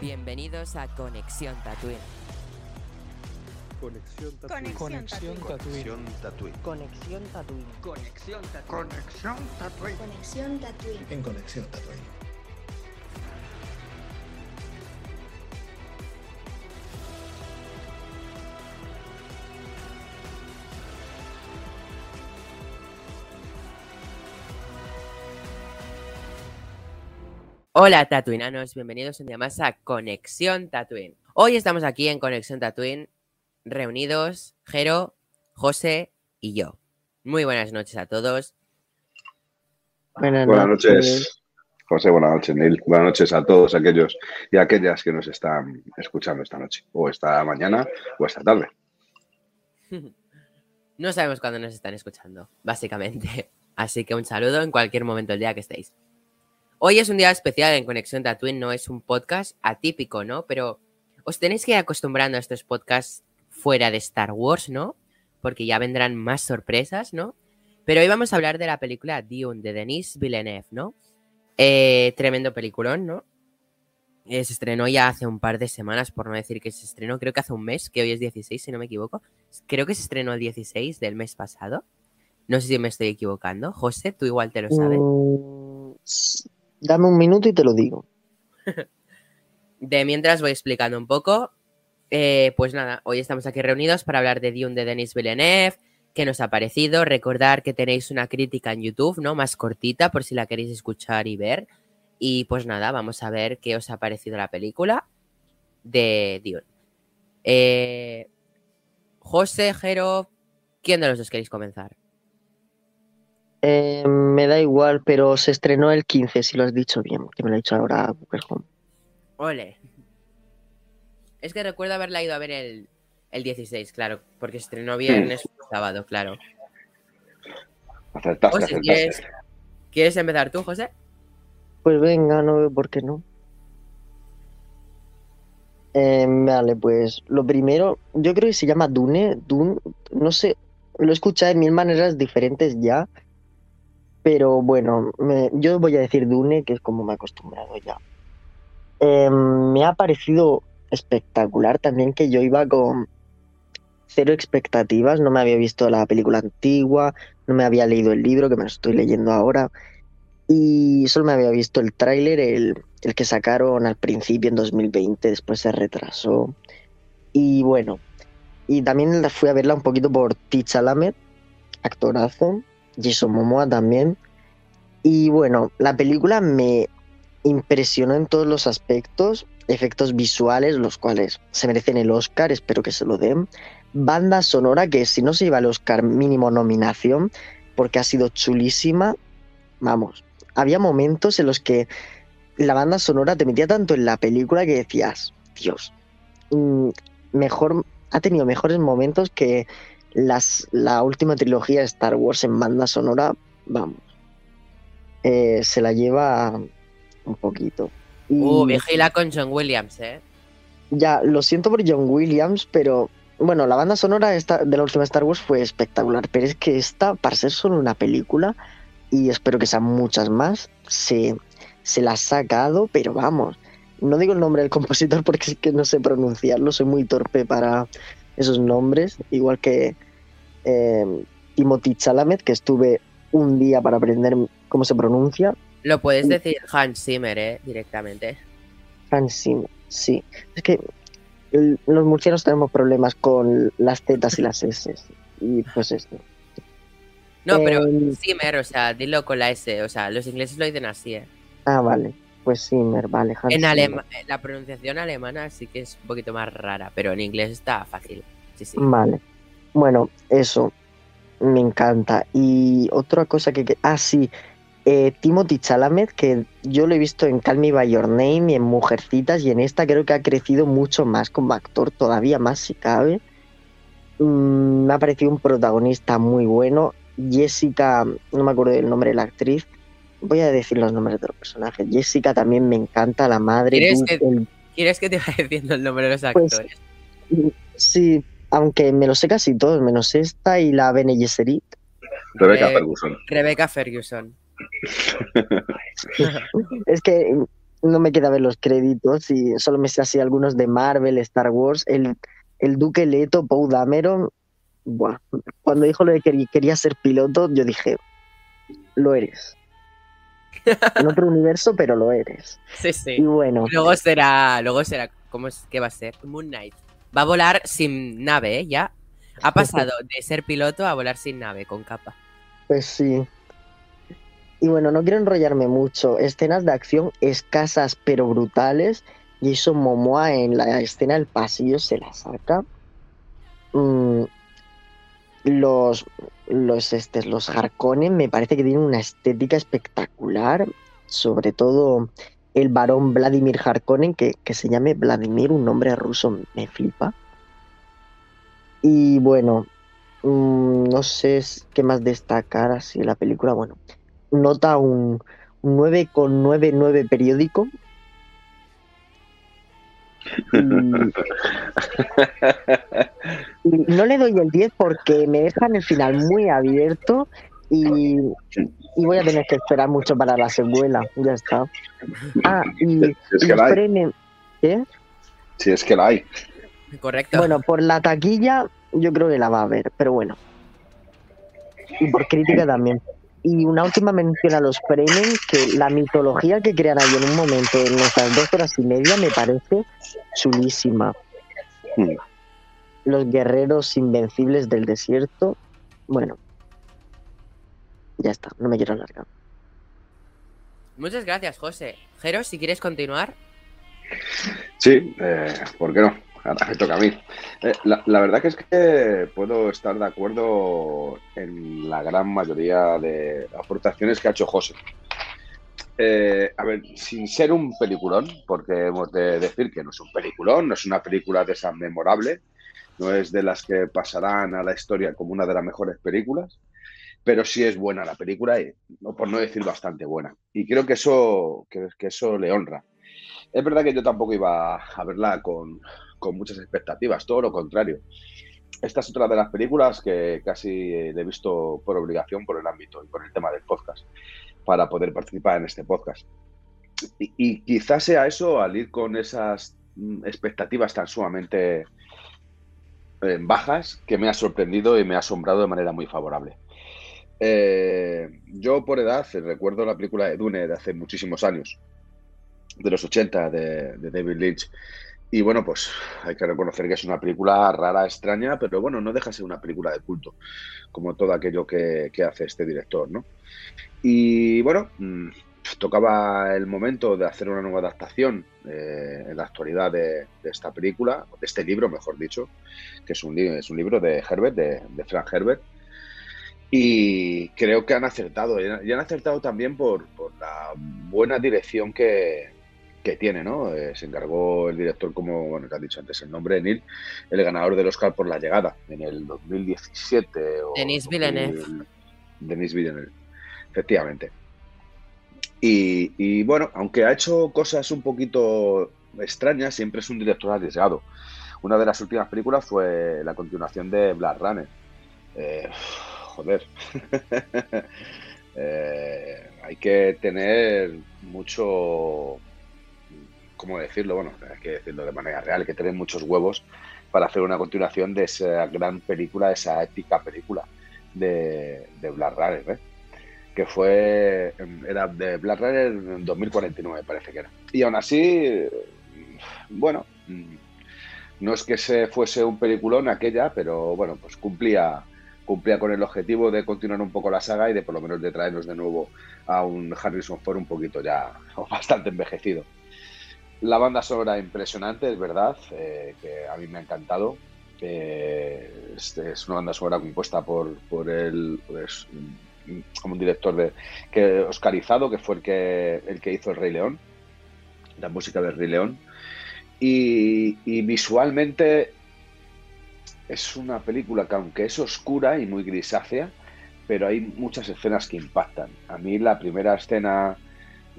Bienvenidos a Conexión Tatooine. Conexión Tatooine. Conexión. Tatooine. Conexión Tatooine. Conexión Tatooine. Conexión Tatooine. Conexión Tatooine. En Conexión Tatooine. Hola Tatooinanos, bienvenidos un día más a Conexión Tatooine. Hoy estamos aquí en Conexión Tatooine, reunidos Jero, José y yo. Muy buenas noches a todos. Buenas, Buenas noches, José. Buenas noches, Neil. Buenas noches a todos aquellos y aquellas que nos están escuchando esta noche, o esta mañana, o esta tarde. No sabemos cuándo nos están escuchando, básicamente. Así que un saludo en cualquier momento del día que estéis. Hoy es un día especial en Conexión Tatooine, no es un podcast atípico, ¿no? Pero os tenéis que ir acostumbrando a estos podcasts fuera de Star Wars, ¿no? Porque ya vendrán más sorpresas, ¿no? Pero hoy vamos a hablar de la película Dune de Denis Villeneuve, ¿no? Eh, tremendo peliculón, ¿no? Eh, se estrenó ya hace un par de semanas, por no decir que se estrenó, creo que hace un mes, que hoy es 16, si no me equivoco. Creo que se estrenó el 16 del mes pasado. No sé si me estoy equivocando. José, tú igual te lo sabes. Mm, dame un minuto y te lo digo. De mientras voy explicando un poco. Eh, pues nada, hoy estamos aquí reunidos para hablar de Dune de Denis Villeneuve. ¿Qué nos ha parecido? Recordar que tenéis una crítica en YouTube, ¿no? Más cortita, por si la queréis escuchar y ver. Y pues nada, vamos a ver qué os ha parecido la película de Dune. Eh, José, Jero, ¿quién de los dos queréis comenzar? Eh, me da igual, pero se estrenó el 15, si lo has dicho bien, que me lo ha dicho ahora Google Home. Ole. Es que recuerdo haberla ido a ver el, el 16, claro, porque se estrenó viernes o sábado, claro. Acertaste, José, acertaste. ¿quieres, ¿quieres empezar tú, José? Pues venga, no veo por qué no. Eh, vale, pues lo primero, yo creo que se llama Dune, Dune, no sé, lo he escuchado de mil maneras diferentes ya, pero bueno, yo voy a decir Dune, que es como me he acostumbrado ya. Eh, me ha parecido espectacular también que yo iba con cero expectativas, no me había visto la película antigua, no me había leído el libro, que me lo estoy leyendo ahora. Y solo me había visto el tráiler, el, el que sacaron al principio en 2020, después se retrasó. Y bueno, y también fui a verla un poquito por Tich Chalamet, actorazo, Jason Momoa también. Y bueno, la película me impresionó en todos los aspectos, efectos visuales, los cuales se merecen el Oscar, espero que se lo den. Banda sonora, que si no se lleva el Oscar mínimo nominación, porque ha sido chulísima, vamos, había momentos en los que la banda sonora te metía tanto en la película que decías, Dios, mm, mejor, ha tenido mejores momentos que las, la última trilogía de Star Wars en banda sonora, vamos, eh, se la lleva un poquito. Y Uh, vigila con John Williams, ¿eh? ya, lo siento por John Williams, pero bueno, la banda sonora esta, de la última Star Wars fue espectacular, pero es que esta, para ser solo una película, y espero que sean muchas más, se, se la ha sacado, pero vamos, no digo el nombre del compositor porque es que no sé pronunciarlo, soy muy torpe para esos nombres, igual que eh, Timothy Chalamet, que estuve un día para aprender cómo se pronuncia, Lo puedes decir Hans Zimmer, ¿eh? Directamente. Hans Zimmer, sí. Es que el- los murcianos tenemos problemas con las Z y las S. Y pues esto. No, pero Eh, Zimmer, o sea, dilo con la S. O sea, los ingleses lo dicen así, ¿eh? Ah, vale. Pues Zimmer, vale. Hans En Zimmer. alema- la pronunciación alemana sí que es un poquito más rara, pero en inglés está fácil. Sí, sí. Vale. Bueno, eso. Me encanta. Y otra cosa que... que- Ah, sí. Eh, Timothy Chalamet, que yo lo he visto en Call Me By Your Name y en Mujercitas, y en esta creo que ha crecido mucho más como actor, todavía más si cabe. Mm, me ha parecido un protagonista muy bueno. Jessica, no me acuerdo del nombre de la actriz. Voy a decir los nombres de los personajes. Jessica también me encanta, la madre. ¿Quieres Duke, que- el- ¿Quieres que te vaya diciendo el nombre de los Pues- actores? Sí, aunque me lo sé casi todos, menos esta y la Bene Gesserit. Rebecca Eh, Ferguson. Rebecca Ferguson. Es que no me queda ver los créditos y solo me sé así algunos de Marvel, Star Wars, el, el Duque Leto, Poe Dameron. Buah, cuando dijo lo de que quería ser piloto, yo dije, lo eres. En otro universo, pero lo eres. Sí, sí. Y bueno, Luego será, luego será, ¿cómo es que va a ser? Moon Knight. Va a volar sin nave, ¿eh? Ya. Ha pasado de ser piloto a volar sin nave, con capa. pues sí. Y bueno, no quiero enrollarme mucho. Escenas de acción escasas pero brutales. Jason Momoa en la escena del pasillo se la saca. Mm, los los estes, los Harkonnen me parece que tienen una estética espectacular. Sobre todo el varón Vladimir Harkonnen, que, que se llame Vladimir, un nombre ruso, me flipa. Y bueno, mm, no sé qué más destacar así la película. Bueno, nota un, un 9,99 periódico. No le doy el 10 porque me dejan el final muy abierto y, y voy a tener que esperar mucho para la secuela. Ya está. Ah, y, Si es que los la hay. premios. ¿Qué? Si es que la hay. Correcto. Bueno, por la taquilla yo creo que la va a ver, pero bueno. Y por crítica también. Y una última mención a los Fremen, que la mitología que crean ahí en un momento, en esas dos horas y media, me parece chulísima. Hmm. Los guerreros invencibles del desierto. Bueno. Ya está, no me quiero alargar. Muchas gracias, José. Jero, si quieres continuar. Sí, eh, ¿por qué no? Ahora me toca a mí. Eh, la, verdad que es que puedo estar de acuerdo en la gran mayoría de aportaciones que ha hecho José. Eh, a ver, sin ser un peliculón, porque hemos de decir que no es un peliculón, no es una película de esas memorable, no es de las que pasarán a la historia como una de las mejores películas, pero sí es buena la película, y, por no decir bastante buena. Y creo que eso, que eso le honra. Es verdad que yo tampoco iba a verla con, con muchas expectativas, todo lo contrario. Esta es otra de las películas que casi le he visto por obligación por el ámbito y por el tema del podcast, para poder participar en este podcast. Y, y quizás sea eso al ir con esas mm, expectativas tan sumamente eh, bajas que me ha sorprendido y me ha asombrado de manera muy favorable. Eh, yo por edad recuerdo la película de Dune de hace muchísimos años, de los 80, de, de David Lynch. Y bueno, pues hay que reconocer que es una película rara, extraña, pero bueno, no deja de ser una película de culto, como todo aquello que, que hace este director, ¿no? Y bueno, mm, tocaba el momento de hacer una nueva adaptación eh, en la actualidad de, esta película, de este libro, mejor dicho, que es un, es un libro de Herbert, de, de Frank Herbert. Y creo que han acertado, y han acertado también por, por la buena dirección que, que tiene, ¿no? Eh, se encargó el director, como bueno, que has dicho antes el nombre, Neil, el ganador del Oscar por La Llegada, en el 2017. O Denis Villeneuve. 2000 Denis Villeneuve, efectivamente. Y, y, bueno, aunque ha hecho cosas un poquito extrañas, siempre es un director arriesgado. Una de las últimas películas fue la continuación de Blade Runner. Eh, joder. eh, hay que tener mucho, ¿cómo decirlo? Bueno, hay que decirlo de manera real, que tener muchos huevos para hacer una continuación de esa gran película, esa épica película de, de Blade Runner, ¿eh? que fue, era de Blade Runner en 2049, parece que era. Y aún así, bueno, no es que se fuese un peliculón aquella, pero bueno, pues cumplía, cumplía con el objetivo de continuar un poco la saga y de por lo menos de traernos de nuevo a un Harrison Ford un poquito ya bastante envejecido. La banda sonora impresionante, es verdad, eh, que a mí me ha encantado. Eh, es, es, una banda sonora compuesta por, por el pues, como un director de que oscarizado, que fue el que el que hizo el Rey León, la música del Rey León. Y, y visualmente es una película que aunque es oscura y muy grisácea, pero hay muchas escenas que impactan. A mí la primera escena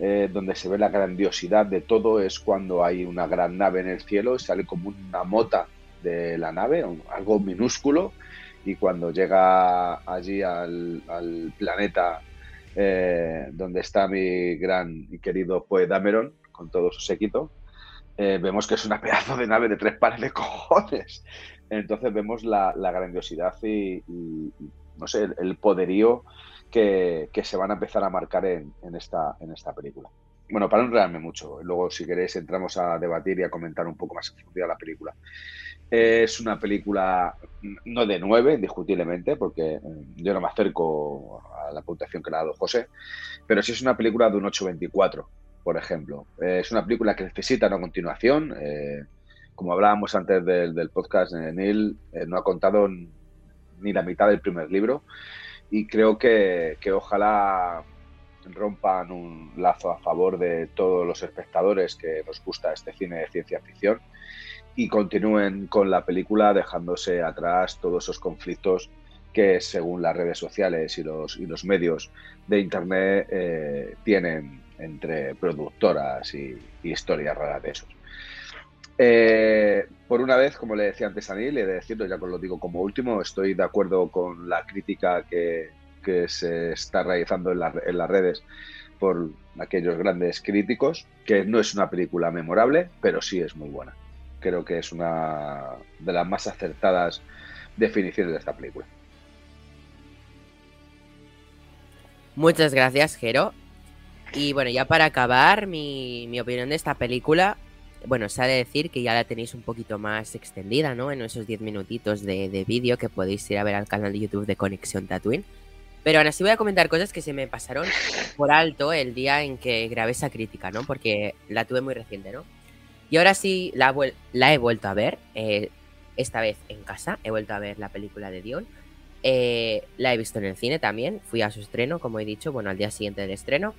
eh, donde se ve la grandiosidad de todo es cuando hay una gran nave en el cielo y sale como una mota de la nave, algo minúsculo, y cuando llega allí al, planeta eh, donde está mi gran y querido Poe Dameron, con todo su séquito, eh, vemos que es una pedazo de nave de tres pares de cojones. Entonces vemos la, grandiosidad y, no sé, el, poderío que, se van a empezar a marcar en, esta, en esta película. Bueno, para no enredarme mucho, luego si queréis entramos a debatir y a comentar un poco más en profundidad la película. Es una película no de nueve, indiscutiblemente, porque eh, yo no me acerco a la puntuación que le ha dado José, pero sí es una película de un 824 por ejemplo. Eh, es una película que necesita una continuación. Eh, como hablábamos antes del, podcast, eh, Neil no ha contado ni la mitad del primer libro y creo que, ojalá rompan un lazo a favor de todos los espectadores que nos gusta este cine de ciencia ficción y continúen con la película dejándose atrás todos esos conflictos que según las redes sociales y los, y los medios de Internet tienen entre productoras y, historias raras de esos. Eh, por una vez, como le decía antes a Neil, he de ya con lo digo como último, estoy de acuerdo con la crítica que, se está realizando en, las redes por aquellos grandes críticos, que no es una película memorable, pero sí es muy buena. Creo que es una de las más acertadas definiciones de esta película. Muchas gracias, Jero. Y bueno, ya para acabar, mi, opinión de esta película, bueno, se ha de decir que ya la tenéis un poquito más extendida, ¿no? En esos 10 minutitos de, vídeo que podéis ir a ver al canal de YouTube de Conexión Tatooine. Pero aún así voy a comentar cosas que se me pasaron por alto el día en que grabé esa crítica, ¿no? Porque la tuve muy reciente, ¿no? Y ahora sí la, la he vuelto a ver, eh, esta vez en casa, he vuelto a ver la película de Dion. Eh, la he visto en el cine también, fui a su estreno, como he dicho, bueno, al día siguiente del estreno.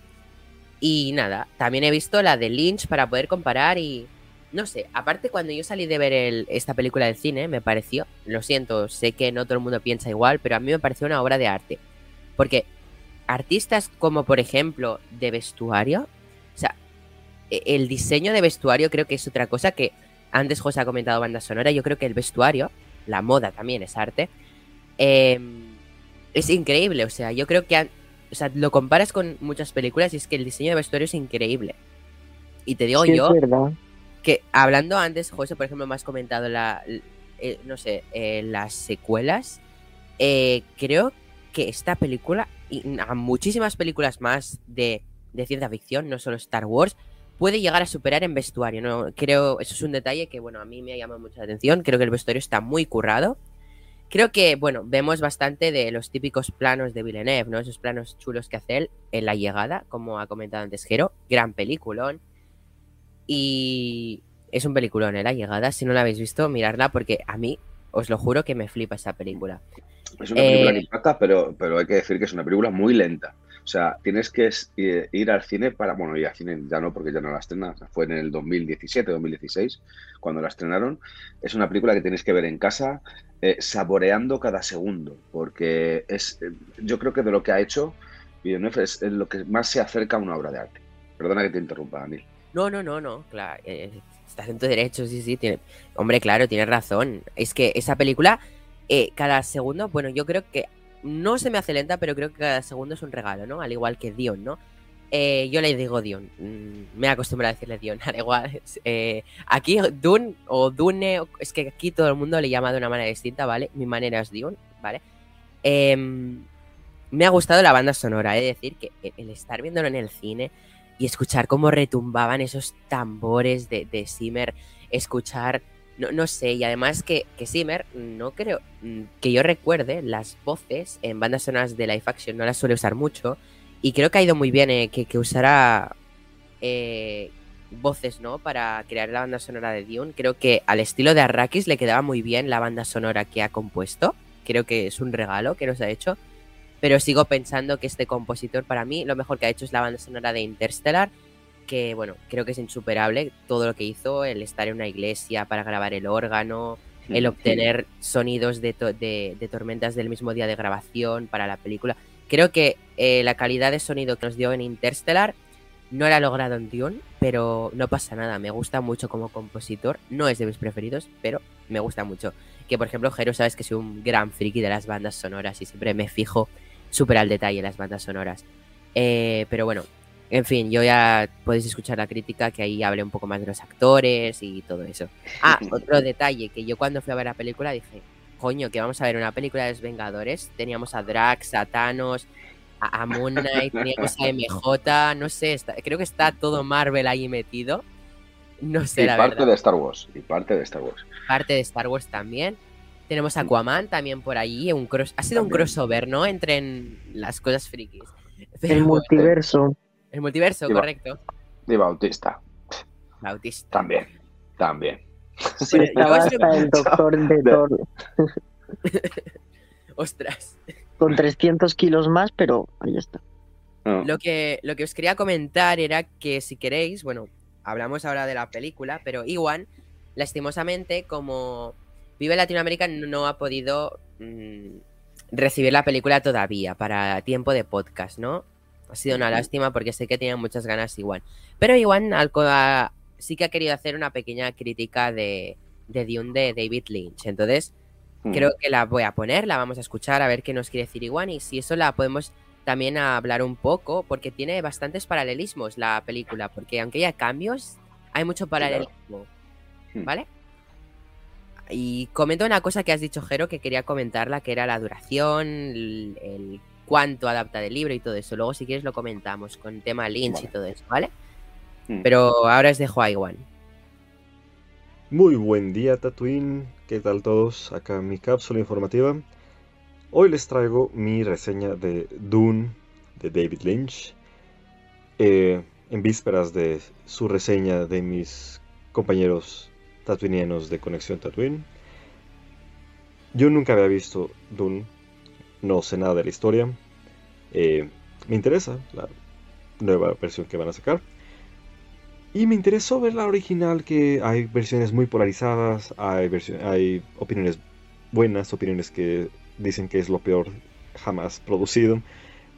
Y nada, también he visto la de Lynch para poder comparar y... No sé, aparte cuando yo salí de ver esta película del cine, me pareció, lo siento, sé que no todo el mundo piensa igual, pero a mí me pareció una obra de arte. Porque artistas como por ejemplo de vestuario, o sea, e, el diseño de vestuario creo que es otra cosa que antes José ha comentado banda sonora, yo creo que el vestuario, la moda también es arte, em, es increíble, o sea, yo creo que o sea, lo comparas con muchas películas y es que el diseño de vestuario es increíble. Y te digo yo que hablando antes, José, por ejemplo, me has comentado la, eh, no sé, eh, las secuelas. Eh, creo que esta película y a muchísimas películas más de, de, ciencia ficción, no solo Star Wars, puede llegar a superar en vestuario. No creo, eso es un detalle que bueno a mí me ha llamado mucha atención. Creo que el vestuario está muy currado. Creo que, bueno, vemos bastante de los típicos planos de Villeneuve, ¿no? Esos planos chulos que hace él en La Llegada, como ha comentado antes Jero. Gran peliculón. Y es un peliculón, ¿eh? La Llegada. Si no la habéis visto, mirarla porque a mí, os lo juro que me flipa esa película. Es una película que eh, impacta, pero, pero hay que decir que es una película muy lenta. O sea, tienes que eh, ir al cine para, bueno, y al cine ya no, porque ya no la estrenan, fue en el 2017, 2016, cuando la estrenaron. Es una película que tienes que ver en casa, eh, saboreando cada segundo, porque es, eh, yo creo que de lo que ha hecho Villeneuve es, lo que más se acerca a una obra de arte. Perdona que te interrumpa, Daniel. No, no, no, no, claro, estás en tu derecho, sí, sí, tiene, hombre, claro, tienes razón. Es que esa película, cada segundo, bueno, yo creo que no se me hace lenta, pero creo que cada segundo es un regalo, ¿no? Al igual que Dion, ¿no? Eh, yo le digo Dion. Mm, me acostumbro a decirle Dion, al igual. Eh, aquí Dune o Dune, es que aquí todo el mundo le llama de una manera distinta, ¿vale? Mi manera es Dion, ¿vale? Em, me ha gustado la banda sonora, es decir, que el estar viéndolo en el cine y escuchar cómo retumbaban esos tambores de, de Zimmer, escuchar no, no sé, y además que, que no creo mm, que yo recuerde, las voces en bandas sonoras de live action no las suele usar mucho. Y creo que ha ido muy bien eh, que, que, usara eh, voces, ¿no? Para crear la banda sonora de Dune. Creo que al estilo de Arrakis le quedaba muy bien la banda sonora que ha compuesto. Creo que es un regalo que nos ha hecho. Pero sigo pensando que este compositor, para mí, lo mejor que ha hecho es la banda sonora de Interstellar que, bueno, creo que es insuperable todo lo que hizo, el estar en una iglesia para grabar el órgano, el obtener sonidos de, de, tormentas del mismo día de grabación para la película. Creo que eh, la calidad de sonido que nos dio en Interstellar no la ha logrado en Dune, pero no pasa nada. Me gusta mucho como compositor. No es de mis preferidos, pero me gusta mucho. Que por ejemplo, Jero, sabes que soy un gran friki de las bandas sonoras y siempre me fijo súper al detalle en las bandas sonoras. Eh, pero bueno, En fin, yo ya podéis escuchar la crítica que ahí hablé un poco más de los actores y todo eso. Ah, otro detalle, que yo cuando fui a ver la película dije, coño, que vamos a ver una película de los Vengadores. Teníamos a Drax, a Thanos, a, Moon Knight, teníamos a MJ, no sé, creo que está todo Marvel ahí metido. No sé, y la parte de Star Wars, y parte de Star Wars. Parte de Star Wars también. Tenemos a Aquaman también por ahí, un cross, ha sido un crossover, ¿no? Entre en las cosas frikis. el multiverso. El multiverso, correcto. Y Bautista. Bautista. También, también. Sí, estaba hasta el doctor de Thor. Ostras. Con 300 kilos más, pero ahí está. Lo, que, lo que os quería comentar era que si queréis, bueno, hablamos ahora de la película, pero Iwan, lastimosamente, como Vive Latinoamérica, no ha podido mm, recibir la película todavía para tiempo de podcast, ¿no? Ha sido una lástima porque sé que tenía muchas ganas igual. Pero Iwan Alcoa sí que ha querido hacer una pequeña crítica de, de Dune de David Lynch. Entonces, creo que la voy a poner, la vamos a escuchar a ver qué nos quiere decir Iwan y si eso la podemos también hablar un poco, porque tiene bastantes paralelismos la película, porque aunque haya cambios, hay mucho paralelismo. ¿Vale? Y comento una cosa que has dicho, Jero, que quería comentarla, que era la duración, el, cuánto adapta del libro y todo eso. Luego, si quieres, lo comentamos con tema Lynch y todo eso, ¿vale? Hmm. Pero ahora os dejo a Iwan. Muy buen día, Tatooine. ¿Qué tal todos? Acá mi cápsula informativa. Hoy les traigo mi reseña de Dune de David Lynch. Eh, en vísperas de su reseña de mis compañeros tatuinianos de Conexión Tatooine. Yo nunca había visto Dune, no sé nada de la historia. Eh, me interesa la nueva versión que van a sacar. Y me interesó ver la original, que hay versiones muy polarizadas, hay, hay opiniones buenas, opiniones que dicen que es lo peor jamás producido.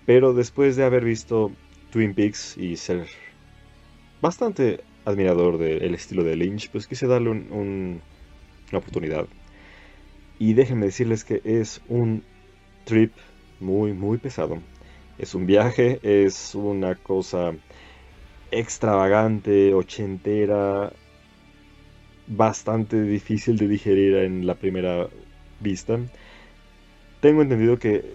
Pero después de haber visto Twin Peaks y ser bastante admirador del estilo de Lynch, pues quise darle una oportunidad. Y déjenme decirles que es un trip muy, muy pesado. Es un viaje, es una cosa extravagante, ochentera, bastante difícil de digerir en la primera vista. Tengo entendido que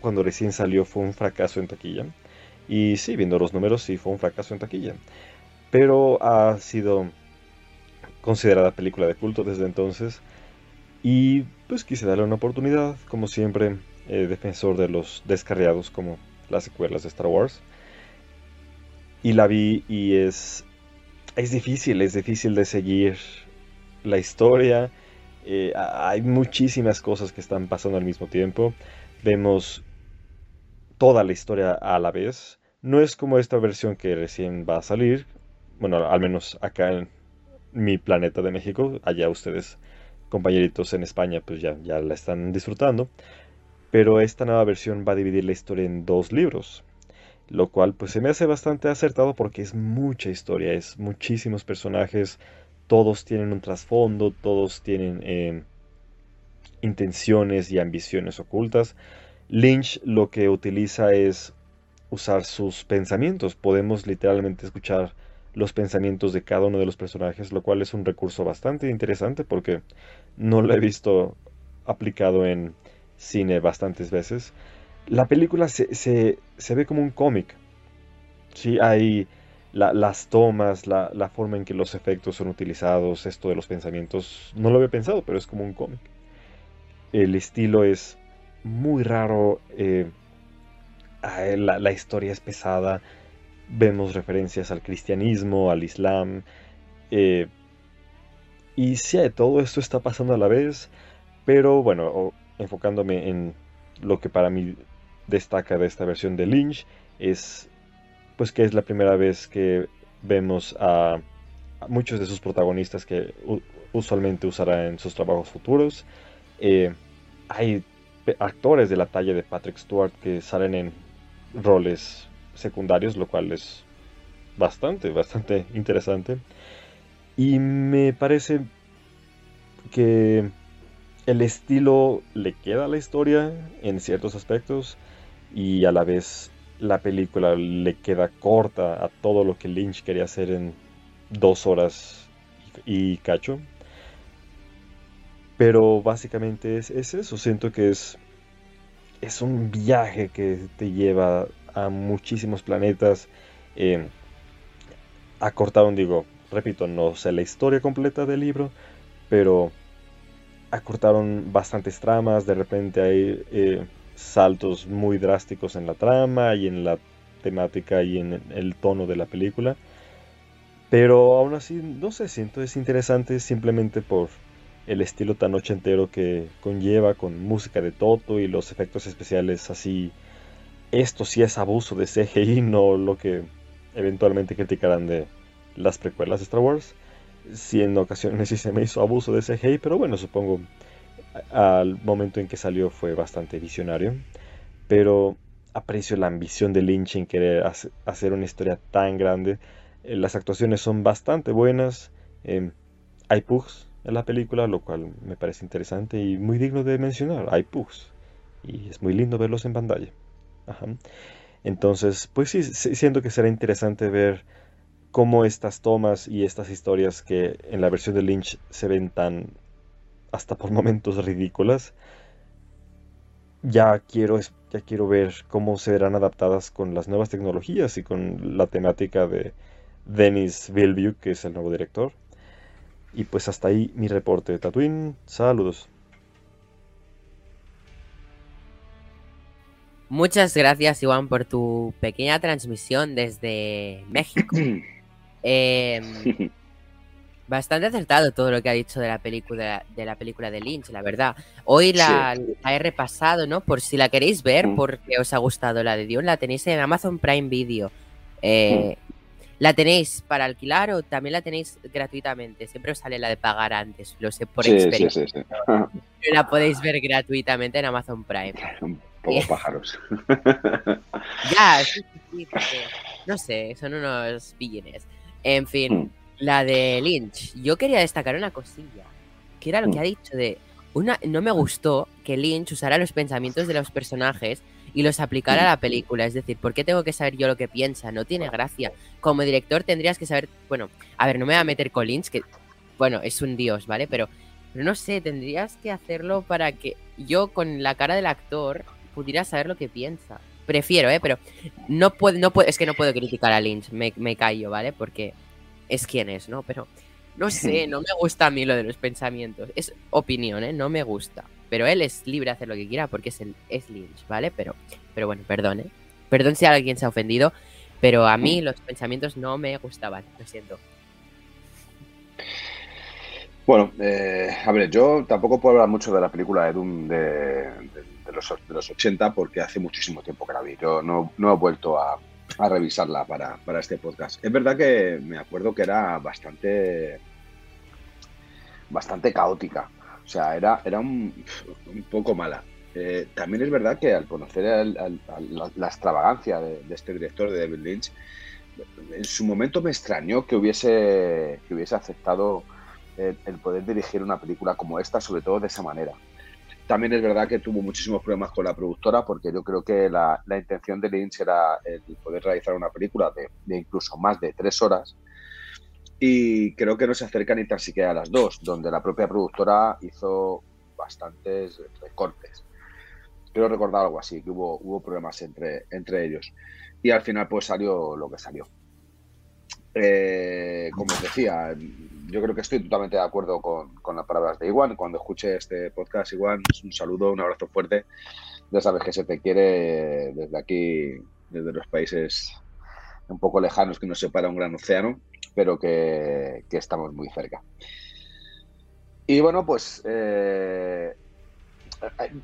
cuando recién salió fue un fracaso en taquilla. Y sí, viendo los números, sí fue un fracaso en taquilla. Pero ha sido considerada película de culto desde entonces. Y pues quise darle una oportunidad, como siempre, eh, defensor de los descarriados como las secuelas de Star Wars. Y la vi y es, es difícil, es difícil de seguir la historia eh, hay muchísimas cosas que están pasando al mismo tiempo. Vemos toda la historia a la vez. No es como esta versión que recién va a salir. Bueno, al menos acá en mi planeta de México. Allá ustedes, compañeritos en España, pues ya, ya la están disfrutando. Pero esta nueva versión va a dividir la historia en dos libros. Lo cual pues se me hace bastante acertado porque es mucha historia, es muchísimos personajes, todos tienen un trasfondo, todos tienen eh, intenciones y ambiciones ocultas. Lynch lo que utiliza es usar sus pensamientos. Podemos literalmente escuchar los pensamientos de cada uno de los personajes, lo cual es un recurso bastante interesante porque no lo he visto aplicado en cine bastantes veces. La película se, se ve como un cómic. Sí, hay las tomas, la, forma en que los efectos son utilizados, esto de los pensamientos, no lo había pensado, pero es como un cómic. El estilo es muy raro, eh, la, historia es pesada, vemos referencias al cristianismo, al islam, eh, y sí, todo esto está pasando a la vez, pero bueno, enfocándome en lo que para mí destaca de esta versión de Lynch, es pues que es la primera vez que vemos a, muchos de sus protagonistas que usualmente usará en sus trabajos futuros. Eh, hay actores de la talla de Patrick Stewart que salen en roles secundarios, lo cual es bastante, bastante interesante. Y me parece que el estilo le queda a la historia en ciertos aspectos y a la vez la película le queda corta a todo lo que Lynch quería hacer en dos horas y cacho. Pero básicamente es, eso, siento que es, es un viaje que te lleva a muchísimos planetas. Eh, acortaron, digo, repito, no sé la historia completa del libro, pero acortaron bastantes tramas, de repente hay eh, saltos muy drásticos en la trama y en la temática y en el tono de la película. Pero aún así, no sé, siento es interesante simplemente por el estilo tan ochentero que conlleva con música de Toto y los efectos especiales así. Esto sí es abuso de CGI, no lo que eventualmente criticarán de las precuelas de Star Wars. Sí, en ocasiones sí se me hizo abuso de CGI, pero bueno, supongo al momento en que salió fue bastante visionario. Pero aprecio la ambición de Lynch en querer hacer una historia tan grande. Eh, las actuaciones son bastante buenas. Em, hay pugs en la película, lo cual me parece interesante y muy digno de mencionar. Hay pugs. Y es muy lindo verlos en pantalla. Entonces, pues sí, siento que será interesante ver cómo estas tomas y estas historias que en la versión de Lynch se ven tan hasta por momentos ridículas, ya quiero, ya quiero ver cómo se verán adaptadas con las nuevas tecnologías y con la temática de Denis Villeneuve, que es el nuevo director. Y pues hasta ahí mi reporte de Tatooine. Saludos. Muchas gracias, Iván, por tu pequeña transmisión desde México. Em, bastante acertado todo lo que ha dicho de la película de la película de Lynch, la verdad. Hoy la, he repasado, ¿no? Por si la queréis ver, mm. porque os ha gustado la de Dios, la tenéis en Amazon Prime Video. Eh, mm. ¿La tenéis para alquilar o también la tenéis gratuitamente? Siempre os sale la de pagar antes, lo sé por experiencia. Sí, la podéis ver gratuitamente en Amazon Prime. Un poco pájaros. ya, sí, sí, no sé, son unos billines. En fin, mm. la de Lynch. Yo quería destacar una cosilla, que era lo que mm. ha dicho de... Una, no me gustó que Lynch usara los pensamientos de los personajes y los aplicara a la película. Es decir, ¿por qué tengo que saber yo lo que piensa? No tiene gracia. Como director tendrías que saber... Bueno, a ver, no me voy a meter con Lynch, que... Bueno, es un dios, ¿vale? Pero, pero no sé, tendrías que hacerlo para que yo con la cara del actor pudiera saber lo que piensa prefiero, ¿eh? Pero no puedo, no puedo, es que no puedo criticar a Lynch, me, me callo, ¿vale? Porque es quien es, ¿no? Pero no sé, no me gusta a mí lo de los pensamientos. Es opinión, ¿eh? No me gusta. Pero él es libre de hacer lo que quiera porque es, el, es Lynch, ¿vale? Pero, pero bueno, perdón, ¿eh? Perdón si alguien se ha ofendido, pero a mí los pensamientos no me gustaban, lo siento. Bueno, eh, a ver, yo tampoco puedo hablar mucho de la película de Doom de de los, de los 80 porque hace muchísimo tiempo que la vi. Yo no, no he vuelto a, revisarla para, para, este podcast. Es verdad que me acuerdo que era bastante bastante caótica. O sea, era, era un, poco mala. Eh, también es verdad que al conocer la, extravagancia de, este director, de David Lynch, en su momento me extrañó que hubiese, que hubiese aceptado el, el poder dirigir una película como esta, sobre todo de esa manera. También es verdad que tuvo muchísimos problemas con la productora porque yo creo que la, intención de Lynch era el poder realizar una película de, incluso más de tres horas y creo que no se acerca ni tan siquiera a las dos, donde la propia productora hizo bastantes recortes. Quiero recordar algo así, que hubo, hubo problemas entre, entre ellos. Y al final pues salió lo que salió. Eh, como os decía, yo creo que estoy totalmente de acuerdo con, con, las palabras de Iguan. Cuando escuche este podcast, Iguan, un saludo, un abrazo fuerte. Ya sabes que se te quiere desde aquí, desde los países un poco lejanos que nos separa un gran océano, pero que, que estamos muy cerca. Y bueno, pues eh,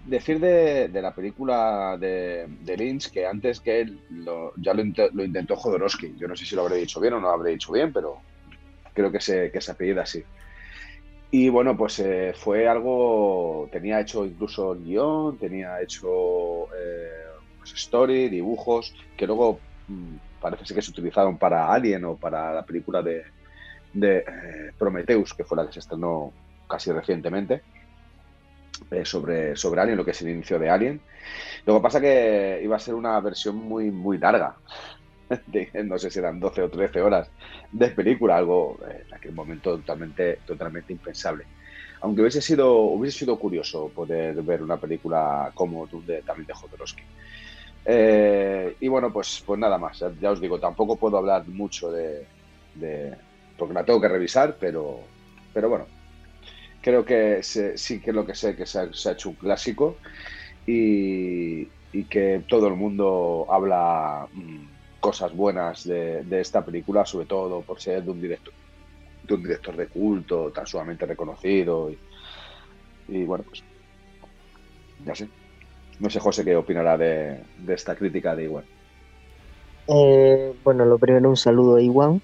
decir de, la película de, Lynch que antes que él ya lo, lo, intentó Jodorowsky. Yo no sé si lo habré dicho bien o no lo habré dicho bien, pero creo que se, que se apellida así. Y bueno, pues eh, fue algo, tenía hecho incluso guion, tenía hecho eh, pues, story, dibujos, que luego mm, parece que se utilizaron para Alien o para la película de, de eh, Prometheus, que fue la que se estrenó casi recientemente. sobre, sobre Alien, lo que es el inicio de Alien. Lo que pasa que iba a ser una versión muy, muy larga. no sé si eran 12 o 13 horas de película, algo en aquel momento totalmente, totalmente impensable. Aunque hubiese sido, hubiese sido curioso poder ver una película como de, también de Jodorowsky. Eh, y bueno, pues, pues nada más. Ya, os digo, tampoco puedo hablar mucho de, porque la tengo que revisar, pero, pero bueno, creo que sí que lo que sé que se ha, hecho un clásico y, que todo el mundo habla mm, cosas buenas de, esta película, sobre todo por ser de un director de un director de culto tan sumamente reconocido y, bueno pues ya sé no sé José qué opinará de, esta crítica de Iwan eh, bueno lo primero un saludo a Iwan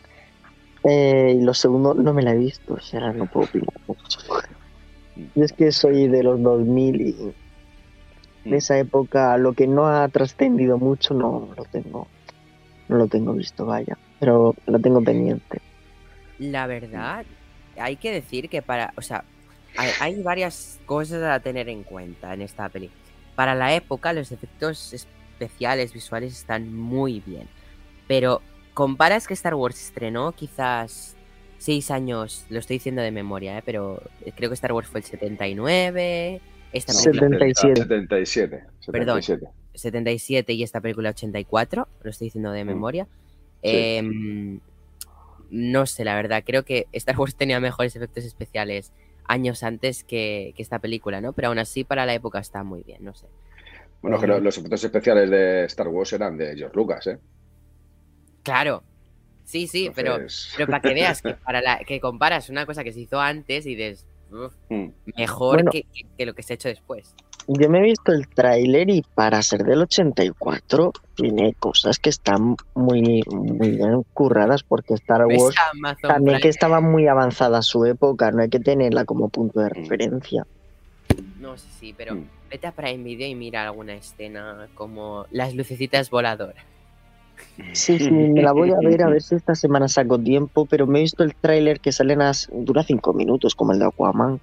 eh, y lo segundo, no me la he visto, o sea, no puedo opinar mucho. es que soy de los 2000 y en mm. esa época lo que no ha trascendido mucho no lo tengo, no lo tengo visto, vaya, pero lo tengo pendiente. La verdad, hay que decir que para, o sea, hay, varias cosas a tener en cuenta en esta peli. Para la época, los efectos especiales visuales están muy bien, pero comparas que Star Wars estrenó quizás seis años, lo estoy diciendo de memoria, ¿eh? pero creo que Star Wars fue el 79. Esta 77. 77. Perdón, 77 y esta película 84, lo estoy diciendo de mm. memoria. Em, no sé, la verdad, creo que Star Wars tenía mejores efectos especiales años antes que, esta película, ¿no? Pero aún así para la época está muy bien, no sé. Bueno, que los efectos especiales de Star Wars eran de George Lucas, ¿eh? Claro. Sí, sí, pero, pero para que veas que, para la, que comparas una cosa que se hizo antes y dices, mm. mejor que, lo que se ha hecho después. Yo me he visto el tráiler y para ser del 84 tiene cosas que están muy, muy bien curradas porque Star Wars también que estaba muy avanzada su época, no hay que tenerla como punto de mm. referencia. No, sí, sí, pero mm. vete a Prime Video y mira alguna escena como las lucecitas voladoras. Sí, sí, me la voy a ver a ver si esta semana saco tiempo, pero me he visto el tráiler que salen as, dura cinco minutos, como el de Aquaman.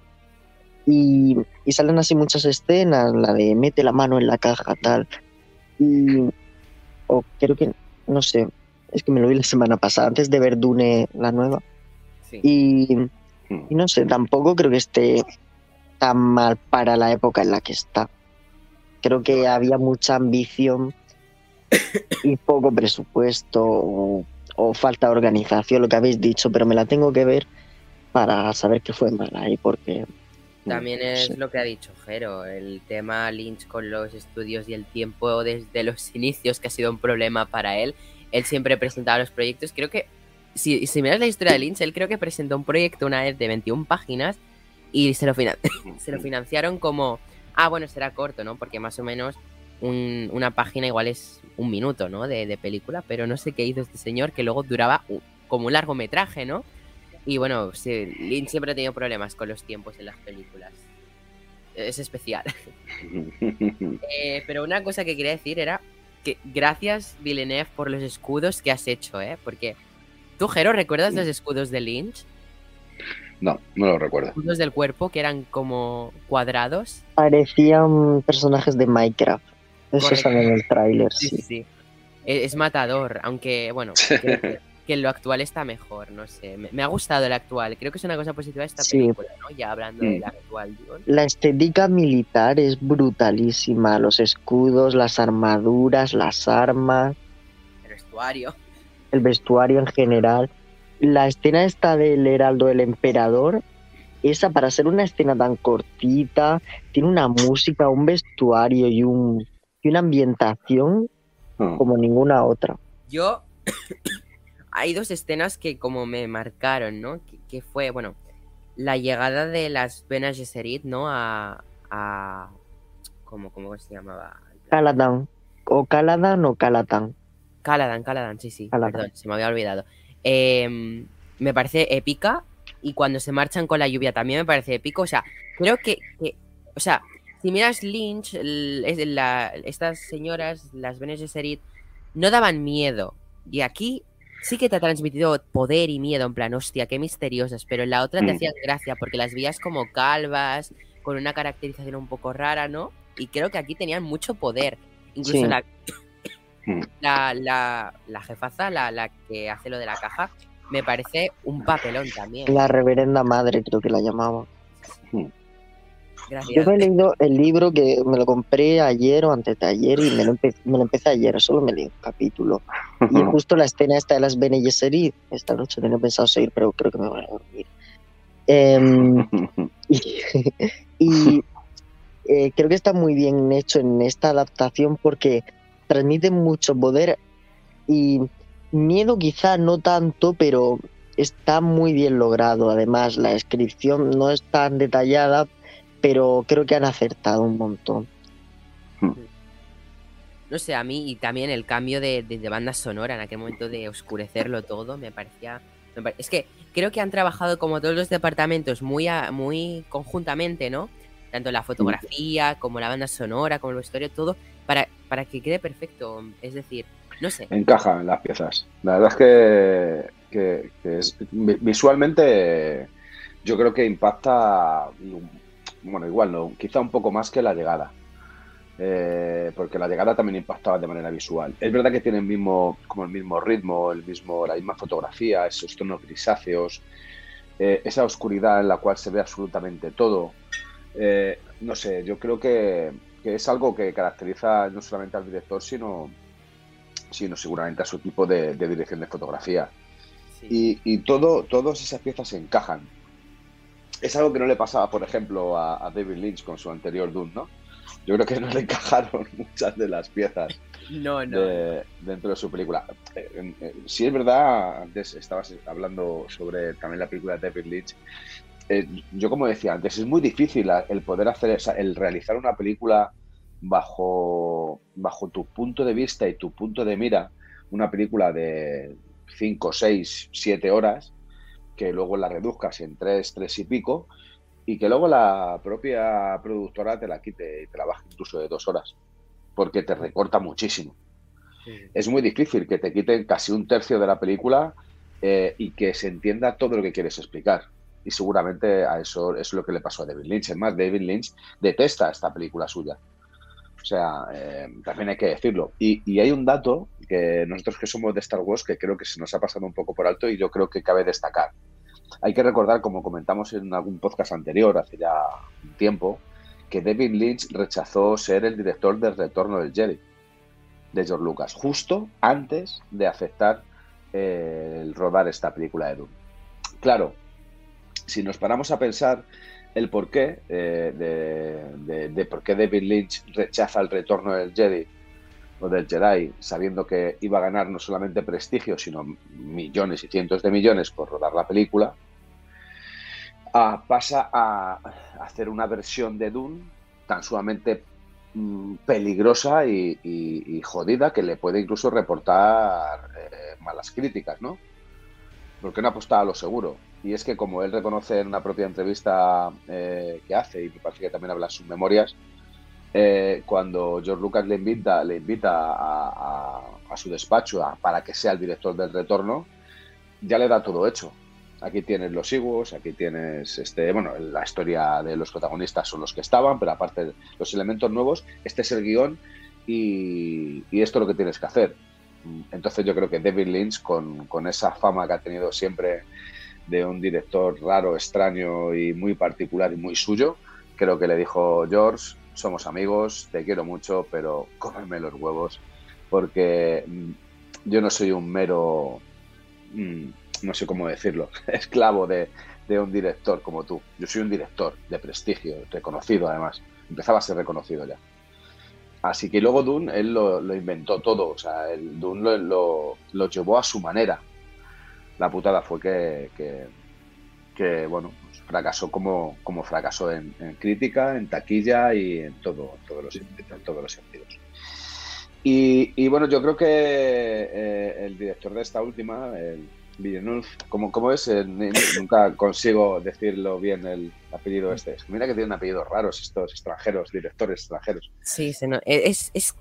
Y, salen así muchas escenas, la de mete la mano en la caja, tal. Y, o creo que, no sé, es que me lo vi la semana pasada, antes de ver Dune, la nueva. Y, y no sé, tampoco creo que esté tan mal para la época en la que está. Creo que había mucha ambición y poco presupuesto o, falta de organización, lo que habéis dicho, pero me la tengo que ver para saber qué fue mal ahí, porque... También es lo que ha dicho Jero, el tema Lynch con los estudios y el tiempo desde los inicios, que ha sido un problema para él. Él siempre presentaba los proyectos. Creo que, si, si miras la historia de Lynch, él creo que presentó un proyecto una vez de 21 páginas y se lo, se lo financiaron como, ah, bueno, será corto, ¿no? Porque más o menos una página igual es un minuto, ¿no? De, película, pero no sé qué hizo este señor que luego duraba como un largometraje, ¿no? Y bueno, sí, Lynch siempre ha tenido problemas con los tiempos en las películas. Es especial. Eh, pero una cosa que quería decir era que gracias, Villeneuve, por los escudos que has hecho, ¿eh? Porque tú, Jero, ¿recuerdas los escudos de Lynch? No, no lo recuerdo. Escudos del cuerpo que eran como cuadrados. Parecían personajes de Minecraft. Eso sale en el tráiler, sí. Sí, sí. E-, es, matador, aunque, bueno, que, lo actual está mejor, no sé. Me, ha gustado el actual. Creo que es una cosa positiva esta película, ¿no? Ya hablando del mm. actual. La estética militar es brutalísima. Los escudos, las armaduras, las armas. El vestuario. El vestuario en general. La escena esta del heraldo del emperador esa para ser una escena tan cortita, tiene una música, un vestuario y un y una ambientación hmm. como ninguna otra. Yo, hay dos escenas que como me marcaron, ¿no? Que, fue, bueno, la llegada de las Bene Gesserit, ¿no? A, a ¿cómo, ¿cómo, se llamaba? Caladan. O Caladan o Calatan. Caladan, Caladan, sí, sí. Perdón, se me había olvidado. Em, me parece épica y cuando se marchan con la lluvia también me parece épico. O sea, creo que, que o sea, si miras Lynch, estas señoras, las Bene Gesserit, no daban miedo. Y aquí sí que te ha transmitido poder y miedo, en plan, hostia, qué misteriosas, pero en la otra te mm. hacían gracia porque las veías como calvas, con una caracterización un poco rara, ¿no? Y creo que aquí tenían mucho poder. Incluso la, la, la, la, jefaza, la, la que hace lo de la caja, me parece un papelón también. La reverenda madre, creo que la llamaba. Gracias. Yo me he leído el libro que me lo compré ayer o antes de ayer y me lo, empe me lo empecé ayer, solo me leí un capítulo. Y justo la escena esta de las Bene Gesserit, esta noche tenía pensado seguir, pero creo que me voy a dormir. Eh, y, y eh, creo que está muy bien hecho en esta adaptación porque transmite mucho poder y miedo quizá no tanto, pero está muy bien logrado. Además, la descripción no es tan detallada, pero creo que han acertado un montón. No sé, a mí y también el cambio de, de, de banda sonora en aquel momento de oscurecerlo todo me parecía... Me pare... Es que creo que han trabajado como todos los departamentos muy, a, muy conjuntamente, ¿no? Tanto la fotografía como la banda sonora, como el vestuario, todo, para, para que quede perfecto. Es decir, no sé. Encajan las piezas. La verdad es que, que, que es, visualmente yo creo que impacta, bueno, igual no, quizá un poco más que la llegada. Eh, porque la llegada también impactaba de manera visual. Es verdad que tiene el mismo, como el mismo ritmo, el mismo, la misma fotografía, esos tonos grisáceos, eh, esa oscuridad en la cual se ve absolutamente todo. Eh, no sé, yo creo que, que, es algo que caracteriza no solamente al director, sino, sino seguramente a su tipo de, de dirección de fotografía. Sí. Y, y, todo, todas esas piezas se encajan. Es algo que no le pasaba, por ejemplo, a, a David Lynch con su anterior Dune, ¿no? yo creo que no le encajaron muchas de las piezas no, no. De, dentro de su película. Eh, eh, sí es verdad, antes estabas hablando sobre también la película de David Lynch. Eh, yo como decía antes, es muy difícil el poder hacer, el realizar una película bajo, bajo tu punto de vista y tu punto de mira, una película de 5, 6, 7 horas, que luego la reduzcas en 3, 3 y pico, y que luego la propia productora te la quite y te la baje incluso de dos horas, porque te recorta muchísimo. Sí. Es muy difícil que te quiten casi un tercio de la película eh, y que se entienda todo lo que quieres explicar. Y seguramente a eso es lo que le pasó a David Lynch. Es más, David Lynch detesta esta película suya. O sea, eh, también hay que decirlo. Y, hay un dato que nosotros que somos de Star Wars que creo que se nos ha pasado un poco por alto y yo creo que cabe destacar. Hay que recordar, como comentamos en algún podcast anterior, hace ya un tiempo, que David Lynch rechazó ser el director del Retorno del Jedi de George Lucas, justo antes de aceptar eh, el rodar esta película de Dune. Claro, si nos paramos a pensar el porqué eh, de, de, por qué David Lynch rechaza el Retorno del Jedi o del Jedi, sabiendo que iba a ganar no solamente prestigio, sino millones y cientos de millones por rodar la película, uh, pasa a hacer una versión de Dune tan sumamente mm, peligrosa y, jodida que le puede incluso reportar eh, malas críticas, ¿no? Porque no apostaba a lo seguro. Y es que como él reconoce en una propia entrevista eh, que hace, y me parece que también habla sus memorias, eh, cuando George Lucas le invita, le invita a, su despacho para que sea el director del retorno, ya le da todo hecho. Aquí tienes los Ewoks, aquí tienes, este, bueno, la historia de los protagonistas son los que estaban, pero aparte los elementos nuevos, este es el guion y, esto es lo que tienes que hacer. Entonces yo creo que David Lynch, con esa fama que ha tenido siempre de un director raro, extraño y muy particular y muy suyo, creo que le dijo George, somos amigos, te quiero mucho, pero cómeme los huevos, porque yo no soy un mero, no sé cómo decirlo, esclavo de, de, un director como tú. Yo soy un director de prestigio, reconocido además. Empezaba a ser reconocido ya. Así que luego Dune, él lo, inventó todo, o sea, el lo, lo, llevó a su manera. La putada fue que, que, bueno, fracasó como, como fracasó en, en, crítica, en taquilla y en, todo, en, todos, los, todos los sentidos. Y, y, bueno, yo creo que eh, el director de esta última, el Villeneuve, ¿cómo, cómo es? Eh, nunca consigo decirlo bien el apellido este. Mira que tienen apellidos raros estos extranjeros, directores extranjeros. Sí, no, es, es,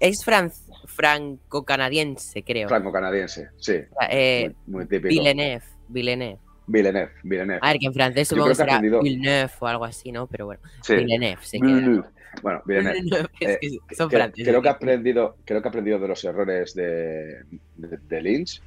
es fran, franco-canadiense, creo. Franco-canadiense, sí. Eh, muy, muy, típico. Villeneuve, Villeneuve. Villeneuve, Villeneuve. A ver, que en francés supongo que será aprendido- Villeneuve o algo así, ¿no? Pero bueno, Sí, Villeneuve se queda. Villeneuve. Bueno, Villeneuve. Es Eh, que son Creo- franceses. creo que ha aprendido, creo que ha aprendido de los errores de, de- de Lynch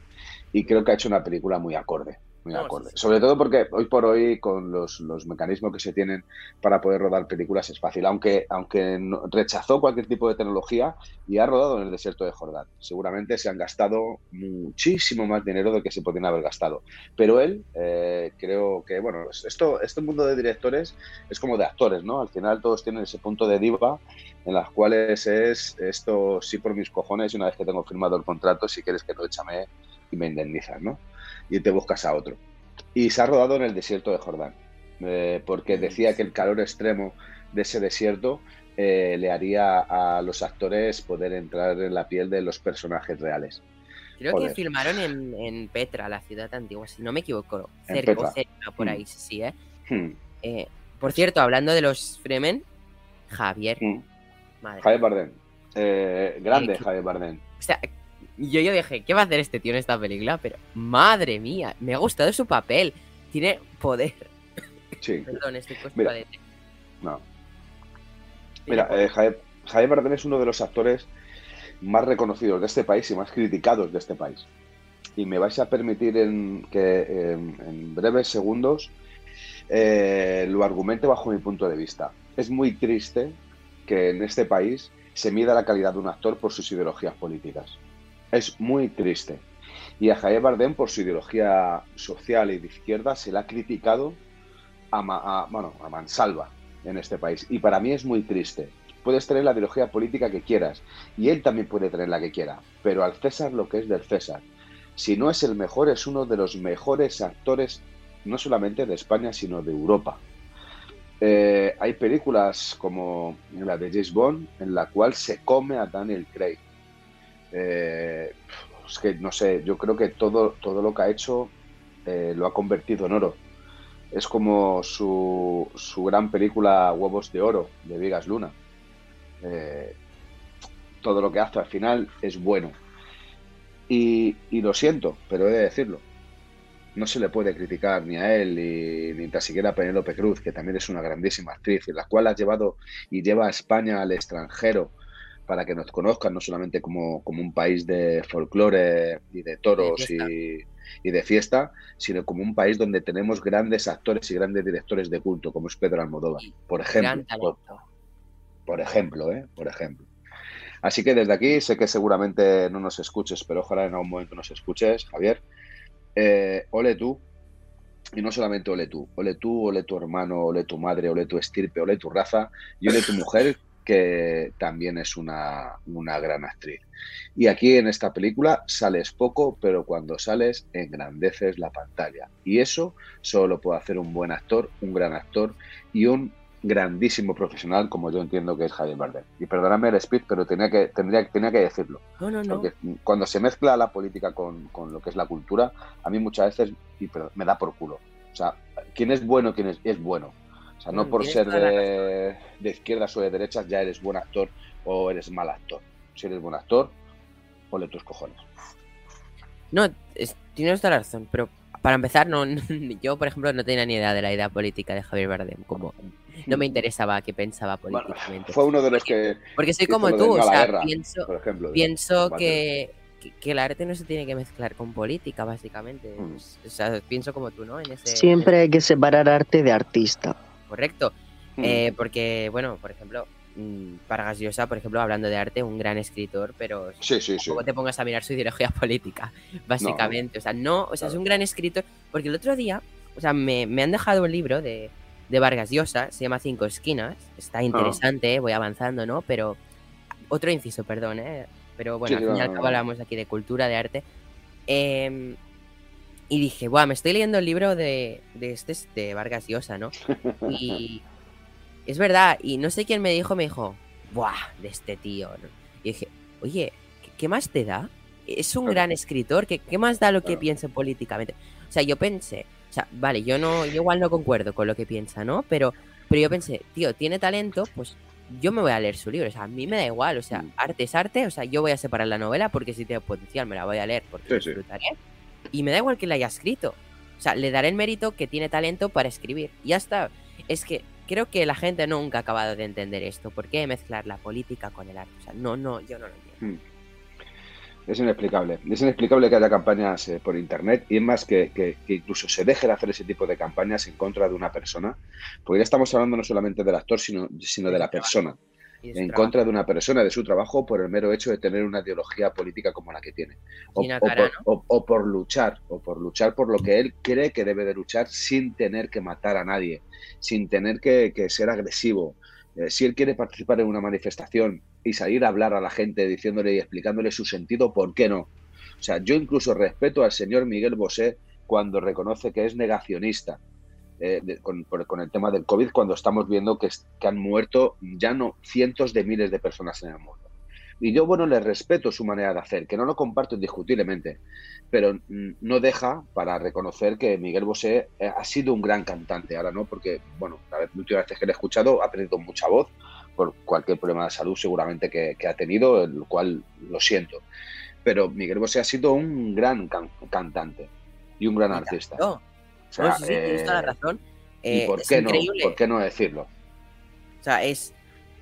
y creo que ha hecho una película muy acorde. Muy No, acorde. sí. Sobre todo porque hoy por hoy, con los, los mecanismos que se tienen para poder rodar películas, es fácil. Aunque, aunque rechazó cualquier tipo de tecnología y ha rodado en el desierto de Jordán. Seguramente se han gastado muchísimo más dinero del que se podían haber gastado. Pero él, eh, creo que, bueno, esto, este mundo de directores es como de actores, ¿no? Al final todos tienen ese punto de diva en las cuales es esto sí por mis cojones y una vez que tengo firmado el contrato, si quieres que no échame y me indemnizas, ¿no? Y te buscas a otro. Y se ha rodado en el desierto de Jordán, eh, porque Mm, decía que el calor extremo de ese desierto eh, le haría a los actores poder entrar en la piel de los personajes reales. Creo que filmaron en, en Petra, la ciudad antigua, si no me equivoco. Cerca, por Mm. ahí, sí, sí, ¿eh? Hmm, Eh, Por cierto, hablando de los Fremen, Javier, madre. Javier Bardem. Eh, grande que- Javier Bardem. O sea, yo, yo dije, ¿qué va a hacer este tío en esta película? Pero, madre mía, me ha gustado su papel. Tiene poder. Sí, Perdón, estoy Mira, de... no. Mira, eh, Javier, Javier Bardem es uno de los actores más reconocidos de este país y más criticados de este país. Y me vais a permitir en, que en, en breves segundos eh, lo argumente bajo mi punto de vista. Es muy triste que en este país se mida la calidad de un actor por sus ideologías políticas. Es muy triste. Y a Javier Bardem por su ideología social y de izquierda se le ha criticado a, ma- a- bueno, a mansalva en este país. Y para mí es muy triste. Puedes tener la ideología política que quieras y él también puede tener la que quiera, pero al César lo que es del César. Si no es el mejor, es uno de los mejores actores, no solamente de España, sino de Europa. Eh, hay películas como la de James Bond, en la cual se come a Daniel Craig. Eh, es que no sé, yo creo que todo, todo lo que ha hecho eh, lo ha convertido en oro. Es como su, su gran película Huevos de Oro de Vigas Luna. Eh, todo lo que hace al final es bueno. Y, lo siento, pero he de decirlo. No se le puede criticar ni a él ni, ni tan siquiera a Penélope Cruz, que también es una grandísima actriz, en la cual ha llevado y lleva a España al extranjero para que nos conozcan, no solamente como, como un país de folclore y de toros y, y de fiesta, sino como un país donde tenemos grandes actores y grandes directores de culto, como es Pedro Almodóvar, por ejemplo. Por, por ejemplo, ¿eh? Por ejemplo. Así que desde aquí sé que seguramente no nos escuches, pero ojalá en algún momento nos escuches, Javier. Eh, ole tú, y no solamente ole tú, ole tú, ole tu hermano, ole tu madre, ole tu estirpe, ole tu raza, y ole tu mujer, que también es una, una gran actriz. Y aquí en esta película sales poco, pero cuando sales engrandeces la pantalla. Y eso solo lo puede hacer un buen actor, un gran actor y un grandísimo profesional como yo entiendo que es Javier Bardem. Y perdóname el speed, pero tenía que, tendría, tenía que decirlo. No, no, no. Porque cuando se mezcla la política con, con lo que es la cultura, a mí muchas veces y perdón, me da por culo. O sea, quién es bueno, quién es, es bueno. O sea, no por ser de, de izquierdas o de derechas ya eres buen actor o eres mal actor. Si eres buen actor, ole tus cojones. No, es- tienes toda la razón, pero para empezar, no, yo, por ejemplo, no tenía ni idea de la idea política de Javier Bardem, como no me interesaba qué pensaba Bueno, políticamente. fue uno de los que, Porque soy como tú, o sea, guerra, pienso, por ejemplo. pienso que, que, que el arte no se tiene que mezclar con política, básicamente. Mm. O sea, pienso como tú, ¿no? En ese, Siempre hay que separar arte de artista. Correcto. Mm. Eh, porque, bueno, por ejemplo, mm, Vargas Llosa, por ejemplo, hablando de arte, un gran escritor, pero Sí, sí, sí. tampoco te pongas a mirar su ideología política, básicamente. O sea, no, o sea, es un gran escritor. Porque el otro día, o sea, me, me han dejado un libro de, de Vargas Llosa, se llama Cinco Esquinas. Ah. Está interesante, eh, voy avanzando, ¿no? Pero, otro inciso, perdón, ¿eh? Pero bueno, al fin y no, al no, cabo no. hablamos aquí de cultura, de arte. Em, y dije, guau, me estoy leyendo el libro de, de este, de Vargas Llosa, ¿no? Y es verdad, y no sé quién me dijo, me dijo, ¡buah! De este tío. ¿no? Y dije, oye, ¿qué, qué más te da? Es un Claro. gran escritor, ¿qué, qué más da lo que Claro. piense políticamente? O sea, yo pensé, o sea, vale, yo no, yo igual no concuerdo con lo que piensa, ¿no? Pero, pero yo pensé, tío, tiene talento, pues yo me voy a leer su libro. O sea, a mí me da igual, o sea, Mm. arte es arte, o sea, yo voy a separar la novela porque si tiene potencial me la voy a leer porque Sí, sí. Y me da igual que la haya escrito. O sea, le daré el mérito que tiene talento para escribir. Y ya está. Es que creo que la gente nunca ha acabado de entender esto. ¿Por qué mezclar la política con el arte? O sea, no, no, yo no lo entiendo. Hmm. Es inexplicable. Es inexplicable que haya campañas eh, por Internet y es más que, que, incluso se deje de hacer ese tipo de campañas en contra de una persona, porque ya estamos hablando no solamente del actor, sino, sino de la persona en contra de una persona, de su trabajo, por el mero hecho de tener una ideología política como la que tiene. O, por, luchar, o por luchar por lo que él cree que debe de luchar sin tener que matar a nadie, sin tener que, ser agresivo. Eh, si él quiere participar en una manifestación y salir a hablar a la gente diciéndole y explicándole su sentido, ¿por qué no? O sea, yo incluso respeto al señor Miguel Bosé cuando reconoce que es negacionista eh, con, el tema del COVID cuando estamos viendo que, que, han muerto ya no cientos de miles de personas en el mundo. Y yo, bueno, le respeto su manera de hacer, que no lo comparto indiscutiblemente, pero no deja para reconocer que Miguel Bosé eh, ha sido un gran cantante. Ahora no, porque, bueno, la última vez que le he escuchado ha perdido mucha voz por cualquier problema de salud seguramente que, ha tenido, el cual lo siento. Pero Miguel Bosé ha sido un gran cantante y un gran artista. O sea, sí, sí, tienes toda la eh, razón. ¿Y por, qué no, por qué no decirlo? O sea, es.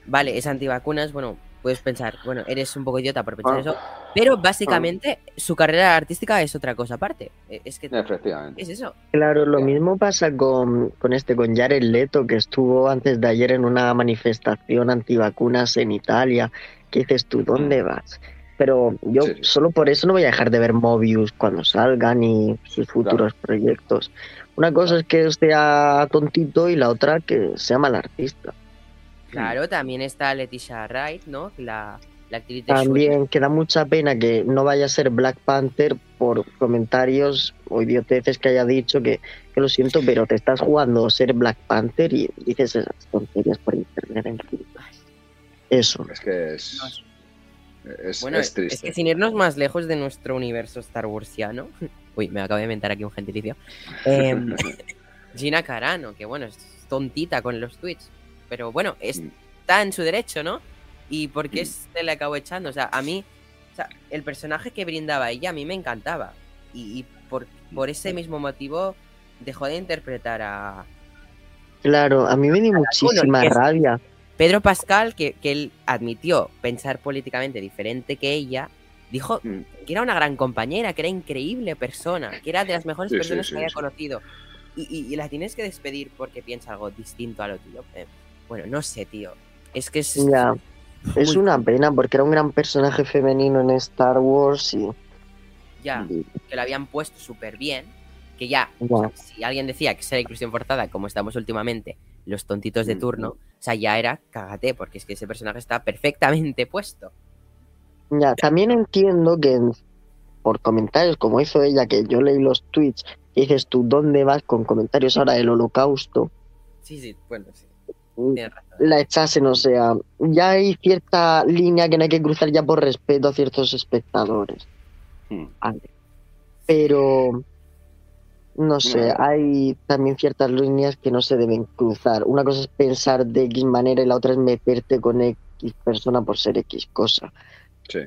Vale, es antivacunas, bueno, puedes pensar, bueno, eres un poco idiota por pensar ah. eso, pero básicamente ah. su carrera artística es otra cosa aparte. E, es que Efectivamente. es eso. Claro, lo mismo pasa con, con este, con Jared Leto, que estuvo antes de ayer en una manifestación antivacunas en Italia. ¿Qué dices tú? ¿Dónde mm. vas? Pero yo solo por eso no voy a dejar de ver Mobius cuando salgan y sus futuros proyectos. Una cosa es que sea tontito y la otra que sea mal artista. Claro, también está Leticia Wright, ¿no? La, la actriz de También que da mucha pena que no vaya a ser Black Panther por comentarios o idioteces que haya dicho que, que lo siento, pero te estás jugando a ser Black Panther y dices esas tonterías por internet. En Eso. Es que es, es, bueno, es, triste. es que sin irnos más lejos de nuestro universo Star Warsiano, Uy, me acabo de inventar aquí un gentilicio. Em, Gina Carano, que bueno, es tontita con los tweets. Pero bueno, mm. está en su derecho, ¿no? ¿Y por qué mm. se le acabó echando? O sea, a mí, o sea, el personaje que brindaba ella a mí me encantaba. Y, por, por, ese mismo motivo dejó de interpretar a. Claro, a mí me dio muchísima rabia. Pedro Pascal, que, que él admitió pensar políticamente diferente que ella, Dijo mm. que era una gran compañera, que era increíble persona, que era de las mejores personas que había conocido. Y, la tienes que despedir porque piensa algo distinto a lo tuyo. Eh, bueno, no sé, tío. Es que es. Es una pena porque era un gran personaje femenino en Star Wars y. Ya, que lo habían puesto súper bien. Que ya, si alguien decía que era inclusión forzada, como estamos últimamente, los tontitos de mm. turno, o sea, ya era cagate, porque es que ese personaje está perfectamente puesto. Ya, también entiendo que por comentarios como hizo ella, que yo leí los tweets, y dices tú, ¿dónde vas con comentarios ahora del holocausto? Sí, sí, bueno, sí. Mm, la echasen, o sea, ya hay cierta línea que no hay que cruzar ya por respeto a ciertos espectadores. Hmm. Pero, no sé, hay también ciertas líneas que no se deben cruzar. Una cosa es pensar de X manera y la otra es meterte con X persona por ser X cosa. Sí.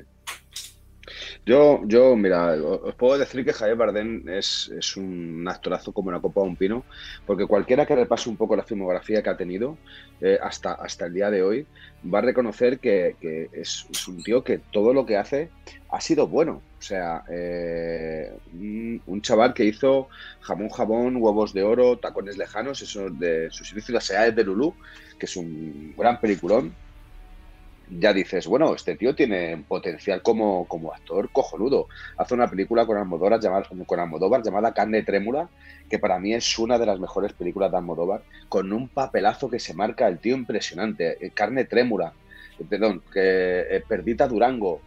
Yo, yo, mira, os puedo decir que Javier Bardem es, un actorazo como una copa de un pino, porque cualquiera que repase un poco la filmografía que ha tenido eh, hasta, hasta el día de hoy va a reconocer que, es, un tío que todo lo que hace ha sido bueno. O sea, eh, un, chaval que hizo jamón, jabón, huevos de oro, tacones lejanos, eso de sus inicios, las de Lulú, que es un gran peliculón ya dices, bueno, este tío tiene potencial como, como actor cojonudo. Hace una película con Almodóvar, llamada, con Almodóvar llamada Carne Trémula, que para mí es una de las mejores películas de Almodóvar, con un papelazo que se marca el tío impresionante. Eh, Carne Trémula, eh, perdón, que eh, Perdita Durango,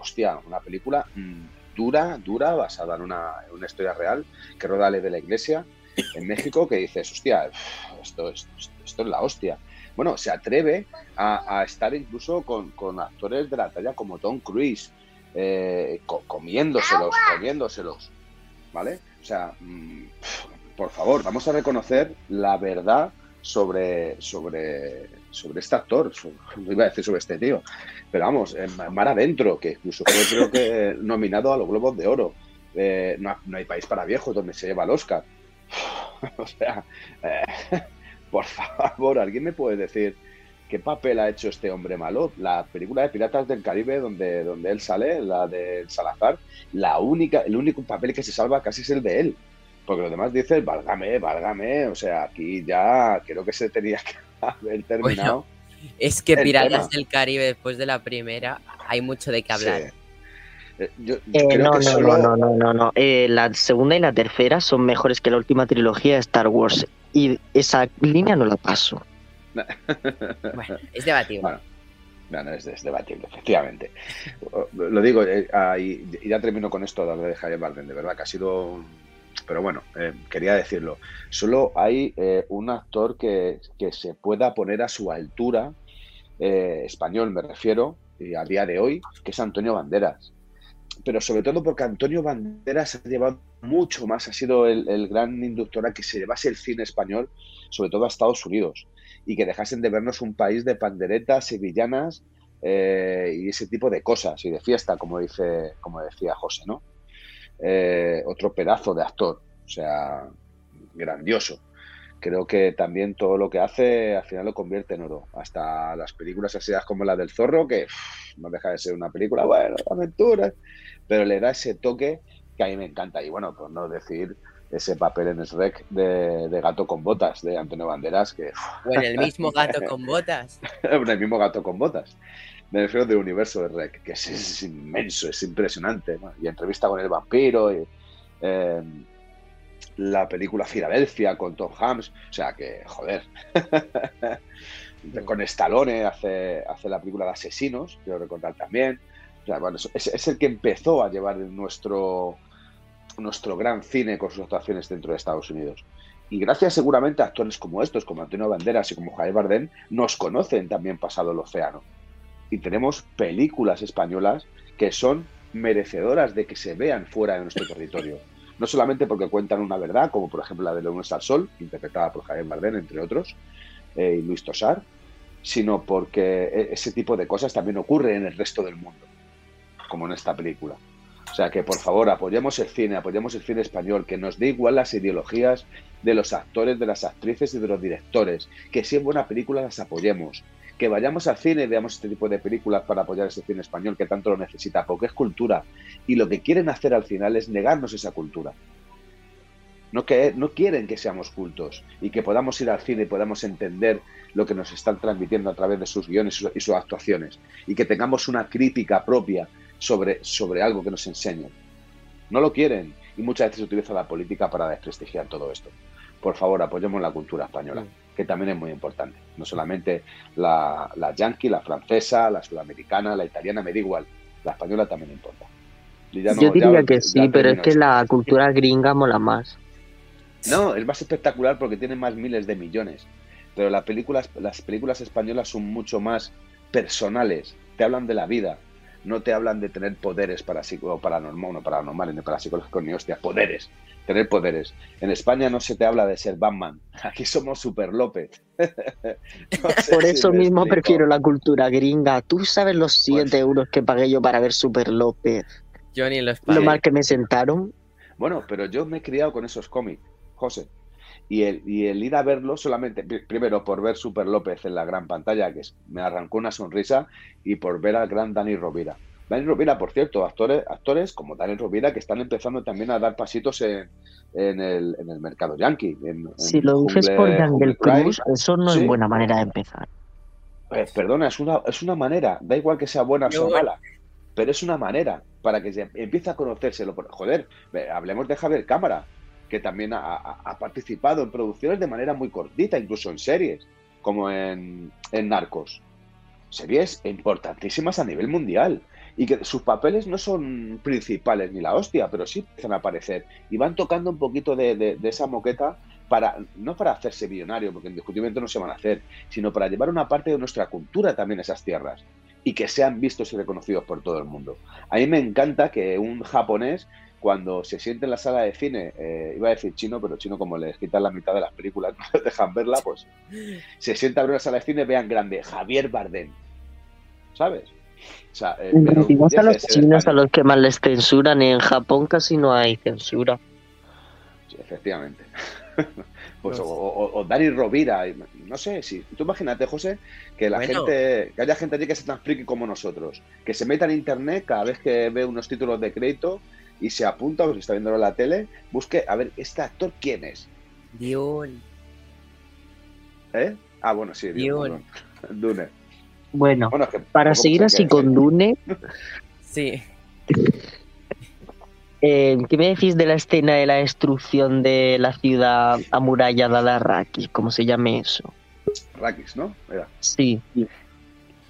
hostia, una película mm, dura, dura, basada en una, historia real, que roda de la Iglesia en México, que dices, hostia, esto, esto, esto es la hostia bueno, se atreve a, estar incluso con, actores de la talla como Tom Cruise, eh, comiéndoselos, comiéndoselos, ¿vale? O sea, mm, por favor, vamos a reconocer la verdad sobre, sobre, sobre este actor, no iba a decir sobre este tío, pero vamos, Mar Adentro, que incluso creo que nominado a los Globos de Oro. Eh, no, hay país para viejos donde se lleva el Oscar. o sea, eh, por favor, ¿alguien me puede decir qué papel ha hecho este hombre malo? La película de Piratas del Caribe donde, donde él sale, la de Salazar, la única, el único papel que se salva casi es el de él. Porque los demás dicen, válgame, válgame. O sea, aquí ya creo que se tenía que haber terminado. es que Piratas del Caribe después de la primera hay mucho de qué hablar. Eh, eh, no, no, no, no, no, no, eh, la segunda y la tercera son mejores que la última trilogía de Star Wars. Y esa línea no la paso. bueno, es debatible. Bueno, no, no, es, debatible, efectivamente. Lo digo, y, ya termino con esto de Javier Bardem, de verdad que ha sido pero bueno, quería decirlo. Solo hay un actor que, que, se pueda poner a su altura, español me refiero, y a día de hoy, que es Antonio Banderas pero sobre todo porque Antonio Banderas ha llevado mucho más, ha sido el, gran inductor a que se llevase el cine español, sobre todo a Estados Unidos, y que dejasen de vernos un país de panderetas, sevillanas eh, y ese tipo de cosas, y de fiesta, como, dice, como decía José, ¿no? Eh, otro pedazo de actor, o sea, grandioso. Creo que también todo lo que hace al final lo convierte en oro. Hasta las películas así como la del zorro, que no deja de ser una película, bueno, aventuras, pero le da ese toque que a mí me encanta. Y bueno, por no decir ese papel en Shrek de, de gato con botas de Antonio Banderas, que... Bueno, el mismo gato con botas. el mismo gato con botas. Me refiero del universo de Rec, que es, inmenso, es impresionante. Y entrevista con el vampiro, y, eh, la película Filadelfia con Tom Hanks, o sea que, joder. con Stallone hace, hace la película de Asesinos, quiero recordar también es, el que empezó a llevar nuestro, nuestro gran cine con sus actuaciones dentro de Estados Unidos. Y gracias seguramente a actores como estos, como Antonio Banderas y como Javier Bardem, nos conocen también pasado el océano. Y tenemos películas españolas que son merecedoras de que se vean fuera de nuestro territorio. No solamente porque cuentan una verdad, como por ejemplo la de Leones al Sol, interpretada por Javier Bardem, entre otros, eh, y Luis Tosar, sino porque e, ese tipo de cosas también ocurre en el resto del mundo como en esta película. O sea que por favor apoyemos el cine, apoyemos el cine español, que nos dé igual las ideologías de los actores, de las actrices y de los directores, que si es buena película las apoyemos, que vayamos al cine y veamos este tipo de películas para apoyar ese cine español que tanto lo necesita, porque es cultura. Y lo que quieren hacer al final es negarnos esa cultura. No, que, no quieren que seamos cultos y que podamos ir al cine y podamos entender lo que nos están transmitiendo a través de sus guiones y sus actuaciones. Y que tengamos una crítica propia sobre, sobre algo que nos enseñan. No lo quieren y muchas veces se utiliza la política para desprestigiar todo esto. Por favor, apoyemos la cultura española, mm. que también es muy importante. No solamente la, la yankee, la francesa, la sudamericana, la italiana, me da igual. La española también importa. Yo diría que sí, pero es que la cultura gringa mola más. No, es más espectacular porque tiene más miles de millones. Pero las películas, las películas españolas son mucho más personales. Te hablan de la vida, no te hablan de tener poderes para paranormal, no paranormales, ni parapsicológicos, ni hostia, poderes, tener poderes. En España no se te habla de ser Batman, aquí somos Super López. Por eso mismo prefiero la cultura gringa. Tú sabes los 7 pues euros que pagué yo para ver Super López. Yo ni los pagué. Lo mal que me sentaron. Bueno, pero yo me he criado con esos cómics, José. Y el, y el, ir a verlo solamente, primero por ver Super López en la gran pantalla, que me arrancó una sonrisa, y por ver al gran Dani Rovira. Dani Rovira, por cierto, actores, actores como Dani Rovira que están empezando también a dar pasitos en, en, el, en el, mercado yankee. si lo dices por Jungle Cruz, eso no es buena manera de empezar. Eh, perdona, es una, es una manera, da igual que sea buena o mala, pero es una manera para que se empiece a conocérselo. Joder, hablemos de Javier Cámara que también ha, participado en producciones de manera muy cortita, incluso en series, como en, Narcos. Series importantísimas a nivel mundial y que sus papeles no son principales ni la hostia, pero sí empiezan a aparecer y van tocando un poquito de, esa moqueta para no para hacerse millonario, porque indiscutiblemente no se van a hacer, sino para llevar una parte de nuestra cultura también a esas tierras y que sean vistos y reconocidos por todo el mundo. A mí me encanta que un japonés cuando se siente en la sala de cine, eh, iba a decir chino, pero chino como les quitan la mitad de las películas, no les dejan verla, pues se sienta a ver la sala de cine, vean grande, Javier Bardem, ¿sabes? O sea, eh, a los chinos a los que más les censuran y en Japón casi no hay censura. Sí, efectivamente. Pues, o, o- o Dani Rovira, y- no sé, si tú imagínate, José, que la Bueno. gente, que haya gente allí que se tan friki como nosotros, que se meta en internet cada vez que ve unos títulos de crédito y se apunta, o si está viéndolo en la tele, busque, a ver, ¿este actor quién es? Dune. ¿Eh? Ah, bueno, sí, Dune, Dune. Bueno, Bueno, es que para seguir así con Dune, Sí. eh, ¿qué me decís de la escena de la destrucción de la ciudad amurallada de Arrakis? ¿Cómo se llame eso? Rakis, ¿no? Era. Sí.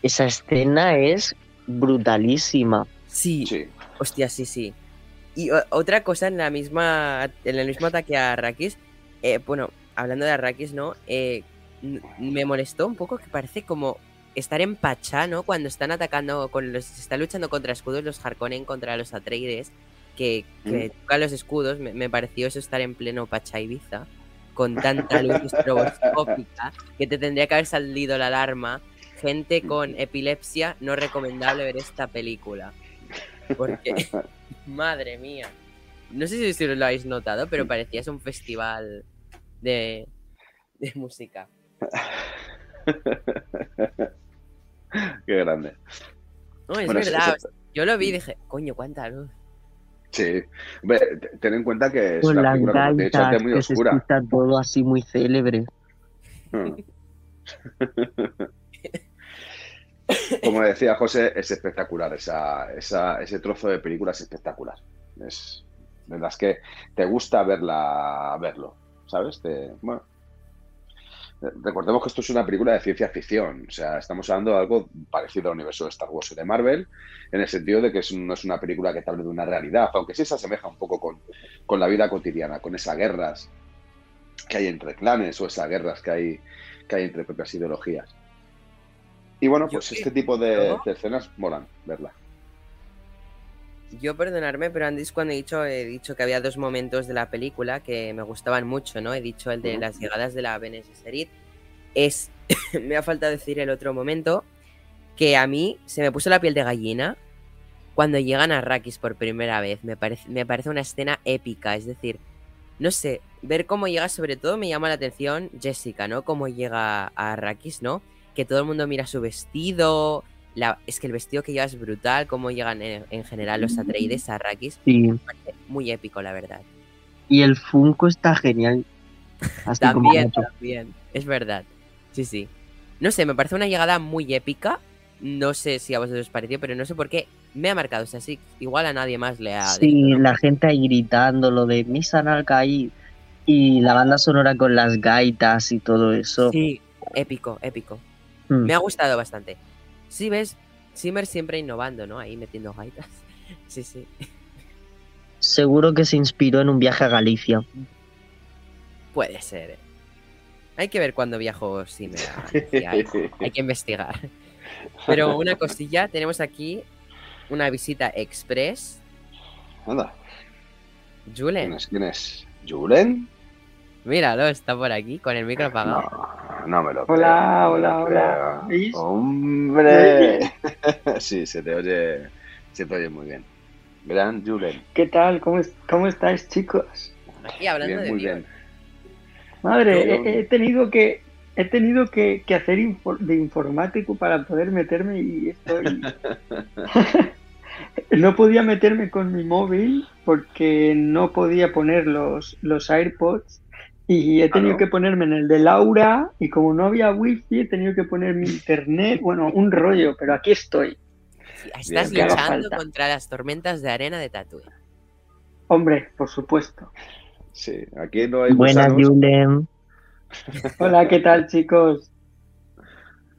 Esa escena es brutalísima. Sí. Sí. Hostia, sí, sí. Y otra cosa en la misma. En el mismo ataque a Arrakis. eh, bueno, hablando de Arrakis, ¿no? Eh, me molestó un poco que parece como estar en Pachá, ¿no? Cuando están atacando con los. Está luchando contra escudos los Harkonnen contra los Atreides. Que, que tocan los escudos. Me, me pareció eso estar en pleno Pachá Ibiza. Con tanta luz estroboscópica. Que te tendría que haber salido la alarma. Gente con epilepsia, no recomendable ver esta película. Porque, madre mía. No sé si, lo habéis notado, pero parecía es un festival de, de música. Qué grande. No, es Bueno, verdad. Yo lo vi y dije, coño, cuánta luz. Sí. Hombre, ten en cuenta que es Con una las película, como te he dicho antes, gaitas muy que oscura. escucha todo así muy célebre. Mm. Como decía José, es espectacular. Esa, ese trozo de película es espectacular. Es de las que te gusta verla, verlo, ¿sabes? Te- bueno. Recordemos que esto es una película de ciencia ficción, o sea, estamos hablando de algo parecido al universo de Star Wars y de Marvel, en el sentido de que es- no es una película que te de una realidad, aunque sí se asemeja un poco con, con la vida cotidiana, con esas guerras que hay entre clanes o esas guerras que hay, que hay entre propias ideologías. Y bueno, Yo pues que- este tipo de, escenas molan verla. Yo perdonarme, pero antes cuando he dicho, he dicho que había dos momentos de la película que me gustaban mucho, ¿no? He dicho el de las llegadas de la Bene Gesserit. Es, me ha faltado decir el otro momento, que a mí se me puso la piel de gallina cuando llegan a Arrakis por primera vez. Me parece, me parece una escena épica, es decir, no sé, ver cómo llega, sobre todo me llama la atención Jessica, ¿no? Cómo llega a Arrakis, ¿no? Que todo el mundo mira su vestido. La, es que el vestido que lleva es brutal, cómo llegan en, en general los Atreides a Arrakis. Sí. Muy épico, la verdad. Y el Funko está genial. Así como También, mucho. también. Es verdad. Sí, sí. No sé, me parece una llegada muy épica. No sé si a vosotros os pareció, pero no sé por qué me ha marcado. O sea, sí, igual a nadie más le ha. Sí, dicho, ¿no? la gente ahí gritando lo de Misan al caer y la banda sonora con las gaitas y todo eso. Sí, épico, épico. Mm. Me ha gustado bastante. Sí, ves, Zimmer siempre innovando, ¿no? Ahí metiendo gaitas. Sí, sí. Seguro que se inspiró en un viaje a Galicia. Puede ser. ¿eh? Hay que ver cuándo viajo Zimmer a Galicia. Hay que investigar. Pero una cosilla, tenemos aquí una visita express. Anda, ¿quién Julen, es? ¿Quién es? ¿Julen? Míralo, está por aquí con el micro apagado. No, no me lo creo. Hola, no hola, hola. ¡Hombre! sí, se te oye, se te oye muy bien. Gran Julen. ¿Qué tal? ¿Cómo, es- cómo estáis, chicos? Aquí hablando Bien, de muy bien. Madre, he, he tenido que he tenido que, que hacer infor- de informático para poder meterme y estoy no podía meterme con mi móvil porque no podía poner los, los AirPods y he tenido ¿no? que ponerme en el de Laura y como no había wifi he tenido que poner mi internet, bueno, un rollo, pero aquí estoy. Sí, Estás Bien, luchando contra las tormentas de arena de Tatooine. Hombre, por supuesto. Sí, aquí no hay Buenas. Julen. Hola, ¿qué tal, chicos?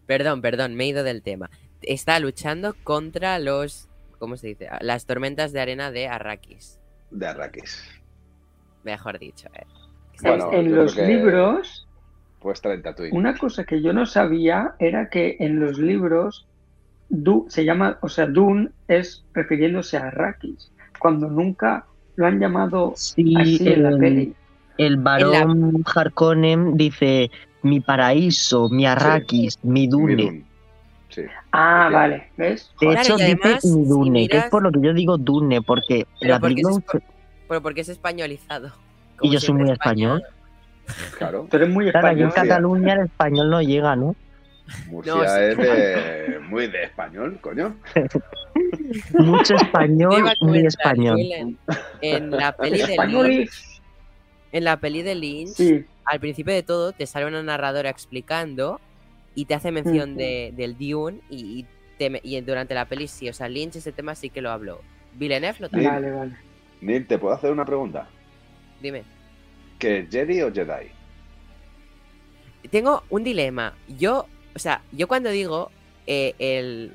Perdón, perdón, me he ido del tema. Está luchando contra los. ¿Cómo se dice? Las tormentas de arena de Arrakis. de Arrakis. Mejor dicho, eh. Bueno, en los que- libros Tatooine. Una cosa que yo no sabía era que en los libros Du se llama, o sea, Dune es refiriéndose a Arrakis, cuando nunca lo han llamado Sí, así en la el, peli. el varón Harkonnen dice mi paraíso, mi Arrakis, mi Dune. Sí. Ah, vale, ¿ves? De Claro, hecho, además, dice mi si Dune, que es por lo que yo digo Dune, porque Pero la porque película es espa- Pero porque es españolizado. Y yo soy muy español. Claro, Tú eres muy Claro, aquí en español. Cataluña el español no llega, ¿no? Murcia No, sí. es de, muy de español, coño. Mucho español, muy español. En la peli de Español Lynch, en la peli de Lynch, Sí, al principio de todo te sale una narradora explicando y te hace mención de, del Dune y, y te me- y durante la peli sí, o sea, Lynch ese tema sí que lo habló. Villeneuve lo también. vale, vale. Neil, ¿te puedo hacer una pregunta? Dime. ¿Que es Jedi o Jedi? Tengo un dilema. Yo, o sea, yo cuando digo eh, el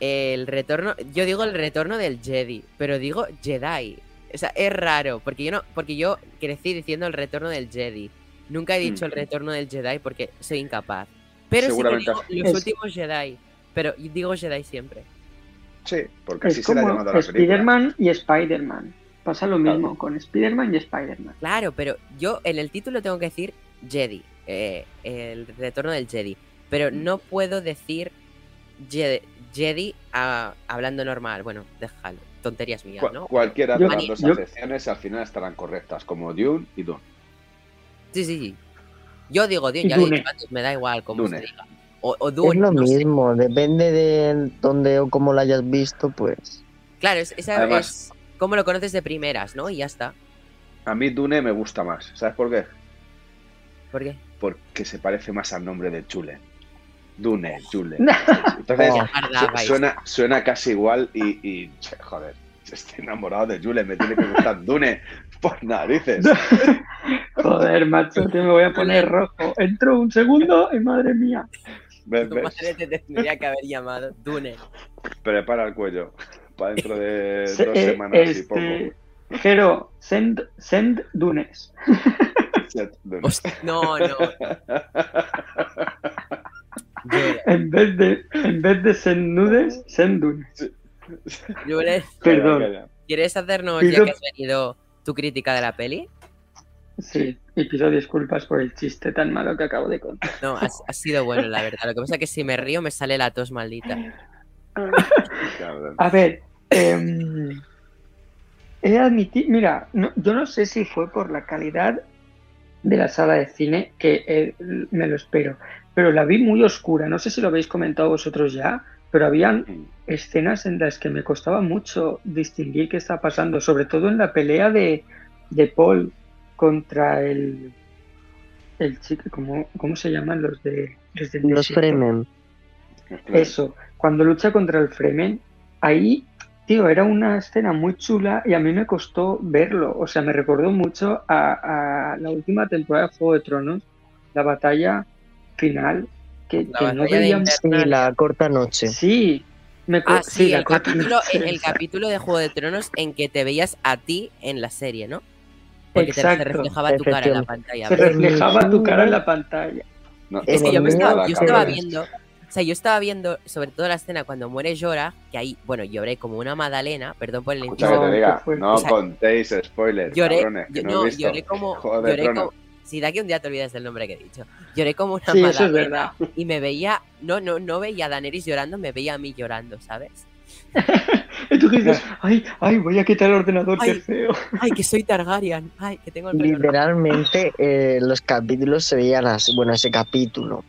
el retorno, yo digo el retorno del Jedi, pero digo Jedi. O sea, es raro, porque yo no, porque yo crecí diciendo el retorno del Jedi. Nunca he dicho el Mm. retorno del Jedi porque soy incapaz. Pero Seguramente sí que digo los Es- últimos Jedi. Pero digo Jedi siempre. Sí, porque así Es se le ha como llamado a la. Spider-Man y Spider-Man. Pasa lo Claro. mismo con Spider-Man y Spider-Man. Claro, pero yo en el título tengo que decir Jedi, eh, el retorno del Jedi. Pero no puedo decir Jedi, Jedi ah, hablando normal. Bueno, déjalo. Tonterías mías, ¿no? Cualquiera de Yo- las dos yo- acepciones al final estarán correctas, como Dune y Dune. Sí, sí, sí. Yo digo Dune, ya lo he Dune. dicho antes, me da igual cómo Dune. se diga. O, o Es Dune, lo no sé. mismo, depende de dónde o cómo lo hayas visto, pues. Claro, es, esa Además- es como lo conoces de primeras, ¿no? Y ya está. A mí Dune me gusta más. ¿Sabes por qué? ¿Por qué? Porque se parece más al nombre de Chule. Dune, Chule. Entonces, Oh. Suena, suena casi igual y, y, joder, estoy enamorado de Jule, me tiene que gustar Dune por narices. Joder, macho, que me voy a poner rojo. Entro un segundo y madre mía. ¿Ves, Tu madre te tendría que haber llamado Dune. Prepara el cuello para dentro de Se- dos eh, semanas y poco. este, Jero, send, send Dunes. Dune. Hostia, no, no. En vez de, en vez de send nudes, send Dunes. Perdón. Calla, calla. ¿quieres hacernos, ya que has venido, tu crítica de la peli? Sí, y pido disculpas por el chiste tan malo que acabo de contar. No, ha, ha sido bueno, la verdad. Lo que pasa es que si me río me sale la tos maldita. A ver, em, he admitido, mira, no- yo no sé si fue por la calidad de la sala de cine, que eh, me lo espero, pero la vi muy oscura, no sé si lo habéis comentado vosotros ya, pero habían escenas en las que me costaba mucho distinguir qué está pasando, sobre todo en la pelea de, de Paul contra el, el chico, ¿cómo, cómo se llaman los de los del Los? Fremen. Eso, cuando lucha contra el Fremen, ahí, tío, era una escena muy chula y a mí me costó verlo. O sea, me recordó mucho a, a la última temporada de Juego de Tronos, la batalla final, que, La que no batalla de veíamos. Sí, la corta noche. Sí, me Ah, sí, la el, corta capítulo, noche, el, exacto. capítulo de Juego de Tronos en que te veías a ti en la serie, ¿no? Porque te, se Exacto. reflejaba tu cara en la pantalla. Se reflejaba tu cara en la pantalla. No, Es que yo, me estaba, yo estaba viendo, o sea, yo estaba viendo sobre todo la escena cuando muere Llora, que ahí, bueno, lloré como una magdalena, perdón por el Escucha que te No, diga, qué fuerte. no O sea, contéis spoilers, lloré, cabrones, que yo- no, no, he visto. lloré como, de lloré como, si de aquí un día te olvidas del nombre que he dicho, lloré como una Sí, eso es verdad. y me veía, no, no, no veía a Daenerys llorando, me veía a mí llorando, ¿sabes? Y tú dices, ay, ay, voy a quitar el ordenador, qué Ay. feo. Ay, que soy Targaryen, ay, que tengo el. Literalmente eh, los capítulos se veían así, bueno, ese capítulo.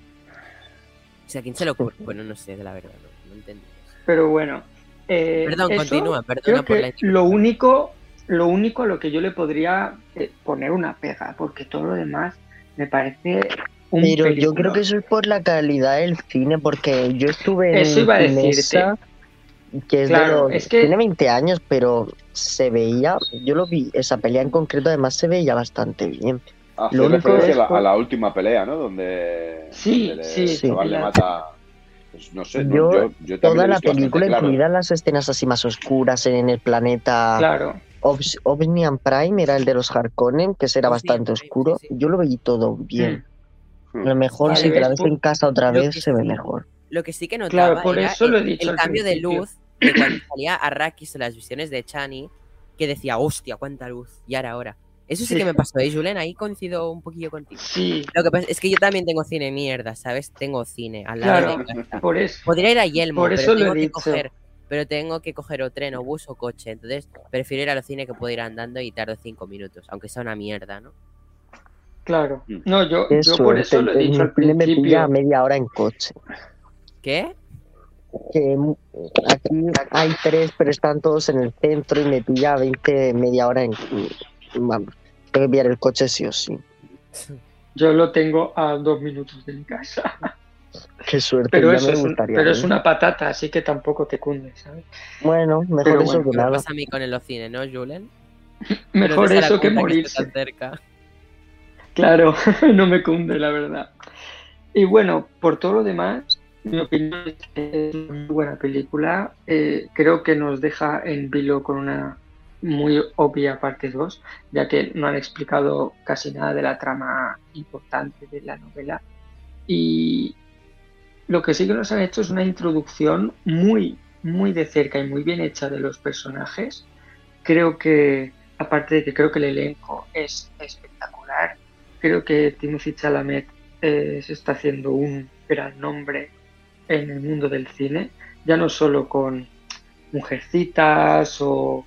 O sea, ¿quién se lo ocurre? Bueno, no sé, de la verdad, no, no entendí. Pero bueno. eh, Perdón, eso continúa, Creo perdona por la lo único, lo único a lo que yo le podría eh, poner una pega, porque todo lo demás me parece un Pero yo creo que eso es por la calidad del cine, porque yo estuve en Eso iba a que es Claro, de los, es que- tiene 20 años, pero se veía, yo lo vi, esa pelea en concreto además se veía bastante bien. Hace Lo único referencia es a, la, por- a la última pelea, ¿no? Donde, Sí, donde sí, sí. mata. Pues no sé, no, Yo- yo, Toda la película, claro. incluidas las escenas así más oscuras en el planeta Claro. Obs- Omnium Prime, era el de los Harkonnen, que Omnium bastante oscuro. sí, sí. Yo lo veí todo bien. Hmm. A lo mejor si te la ves, en casa otra vez se ve sí. mejor. Lo que sí que notaba Claro, por era eso lo he el, dicho el cambio de luz de cuando salía Arrakis en las visiones de Chani, que decía, hostia, cuánta luz, y ahora, ahora. Eso sí, Sí. que me pasó, ¿eh, Julen? Ahí coincido un poquillo contigo. Sí, Lo que pasa es que yo también tengo cine mierda, ¿sabes? Tengo cine al lado Claro. de mi casa. por eso. Podría ir a Yelmo, Por pero eso lo tengo he que dicho. coger, pero tengo que coger o tren o bus o coche. Entonces, prefiero ir a los cines que puedo ir andando y tardo cinco minutos, aunque sea una mierda, ¿no? Claro. Mm. No, yo, Qué yo por eso lo he dicho al el cine me pilla principio. a media hora en coche. ¿Qué? Que aquí hay tres, pero están todos en el centro y me pilla 20, media hora en... Vamos, que pillar el coche sí o sí. Yo lo tengo a dos minutos de mi casa. Qué suerte, Pero ya eso me es, una patata, así que tampoco te cunde, ¿sabes? Bueno, mejor Pero eso bueno, que nada. pasa a mí con el cine, ¿no, Julen? Mejor eso que morirse. tan cerca. Claro, no me cunde, la verdad. Y bueno, por todo lo demás, mi opinión es que es una muy buena película. Eh, creo que nos deja en vilo con una muy obvia parte 2, ya que no han explicado casi nada de la trama importante de la novela. Y lo que sí que nos han hecho es una introducción muy, muy de cerca y muy bien hecha de los personajes. Creo que, aparte de que creo que el elenco es espectacular, creo que Timothy Chalamet eh, se está haciendo un gran nombre en el mundo del cine, ya no solo con Mujercitas o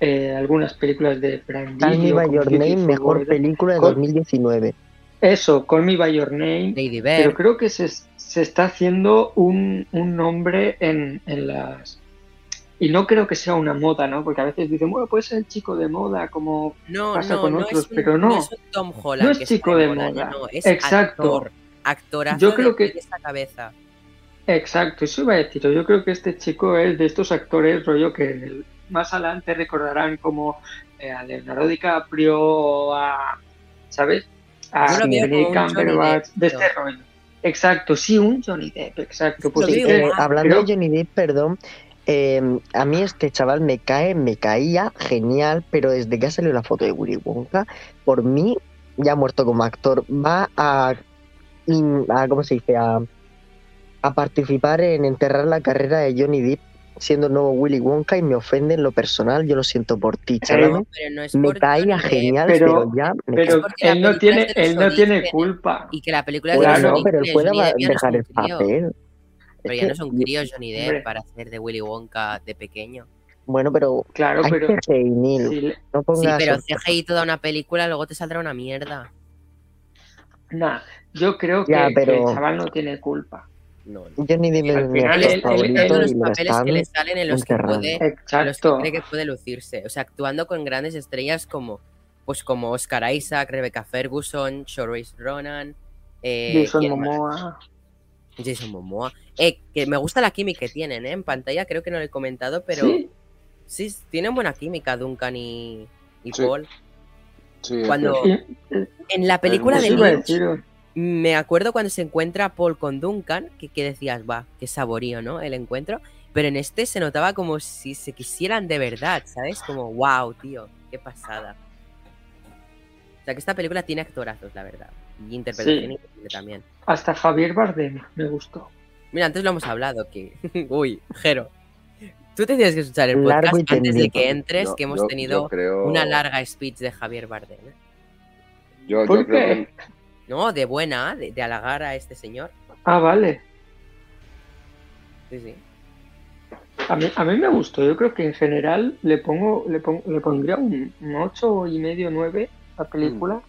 eh, algunas películas de Prime Call Me by Your Name, mejor película de Con- 2019. Eso, Call Me by Your Name, Lady pero creo que se, se está haciendo un, un nombre en, en las... Y no creo que sea una moda, ¿no? Porque a veces dicen, bueno, puede ser el chico de moda, como No, pasa no, con no otros, es un, pero no. es un Tom Holland. No es que chico de moda, moda. No, es Exacto. actor. Yo creo de que- pies a cabeza. Exacto, eso iba a decir. Yo creo que este chico es de estos actores, rollo, que el- más adelante recordarán como eh, a Leonardo DiCaprio o a, ¿sabes? A Benedict Cumberbatch, de este rollo. Exacto, sí, un Johnny Depp, exacto. Pues sí Eh, hablando de Johnny Depp, perdón, eh, a mí este chaval me cae, me caía genial, pero desde que ha salido la foto de Willy Wonka, por mí ya ha muerto como actor. Va a, ¿cómo se dice? A, a participar en enterrar la carrera de Johnny Depp siendo el nuevo Willy Wonka y me ofende en lo personal. Yo lo siento por ti, chaval. No, pero no es me caía genial, pero- pero, ya me pero él no tiene, él no tiene orígenes. culpa. Y que la película de no, pero él puede no dejar un el crío. papel. Pero Es ya no que- es un crío Johnny Depp Hombre. para hacer de Willy Wonka de pequeño. Bueno, pero Claro, hay pero CGI, Neil. sí, le- No Sí, pongas pero CGI toda una película, luego te saldrá una mierda. nah, yo creo Ya, que, pero- que el chaval no tiene culpa. No, no. Johnny Depp es Al mi final actor él- él- favorito él- Todos los y lo papeles están que le salen en los que, enterrando. puede, en los que Exacto. cree que puede lucirse. O sea, actuando con grandes estrellas como pues como Oscar Isaac, Rebecca Ferguson, Saoirse Ronan, eh, Jason ¿quién más? Momoa. Jason Momoa. Eh, que me gusta la química que tienen, ¿eh? En pantalla creo que no lo he comentado, pero sí, Sí, tienen buena química Duncan y, y Sí. Paul. Sí, es Cuando- y- En la película Eso de eso iba a Lynch, decir, me acuerdo cuando se encuentra Paul con Duncan, que, que decías, va, qué saborío, ¿no? El encuentro. Pero en este se notaba como si se quisieran de verdad, ¿sabes? Como, wow, tío, qué pasada. O sea que esta película tiene actorazos, la verdad. Y interpretación Sí. increíble también. hasta Javier Bardem me gustó. Mira, antes lo hemos hablado, que... Uy, Jero. Tú te tienes que escuchar el podcast antes de que entres, Yo- que hemos yo- tenido yo creo- una larga speech de Javier Bardem. ¿eh? Yo, yo ¿Por creo qué? que No, de buena, de, de halagar a este señor. Ah, vale. Sí, sí. A mí, a mí me gustó. Yo creo que en general le pongo, le, pon- le pondría un, un 8 y medio, 9 a la película.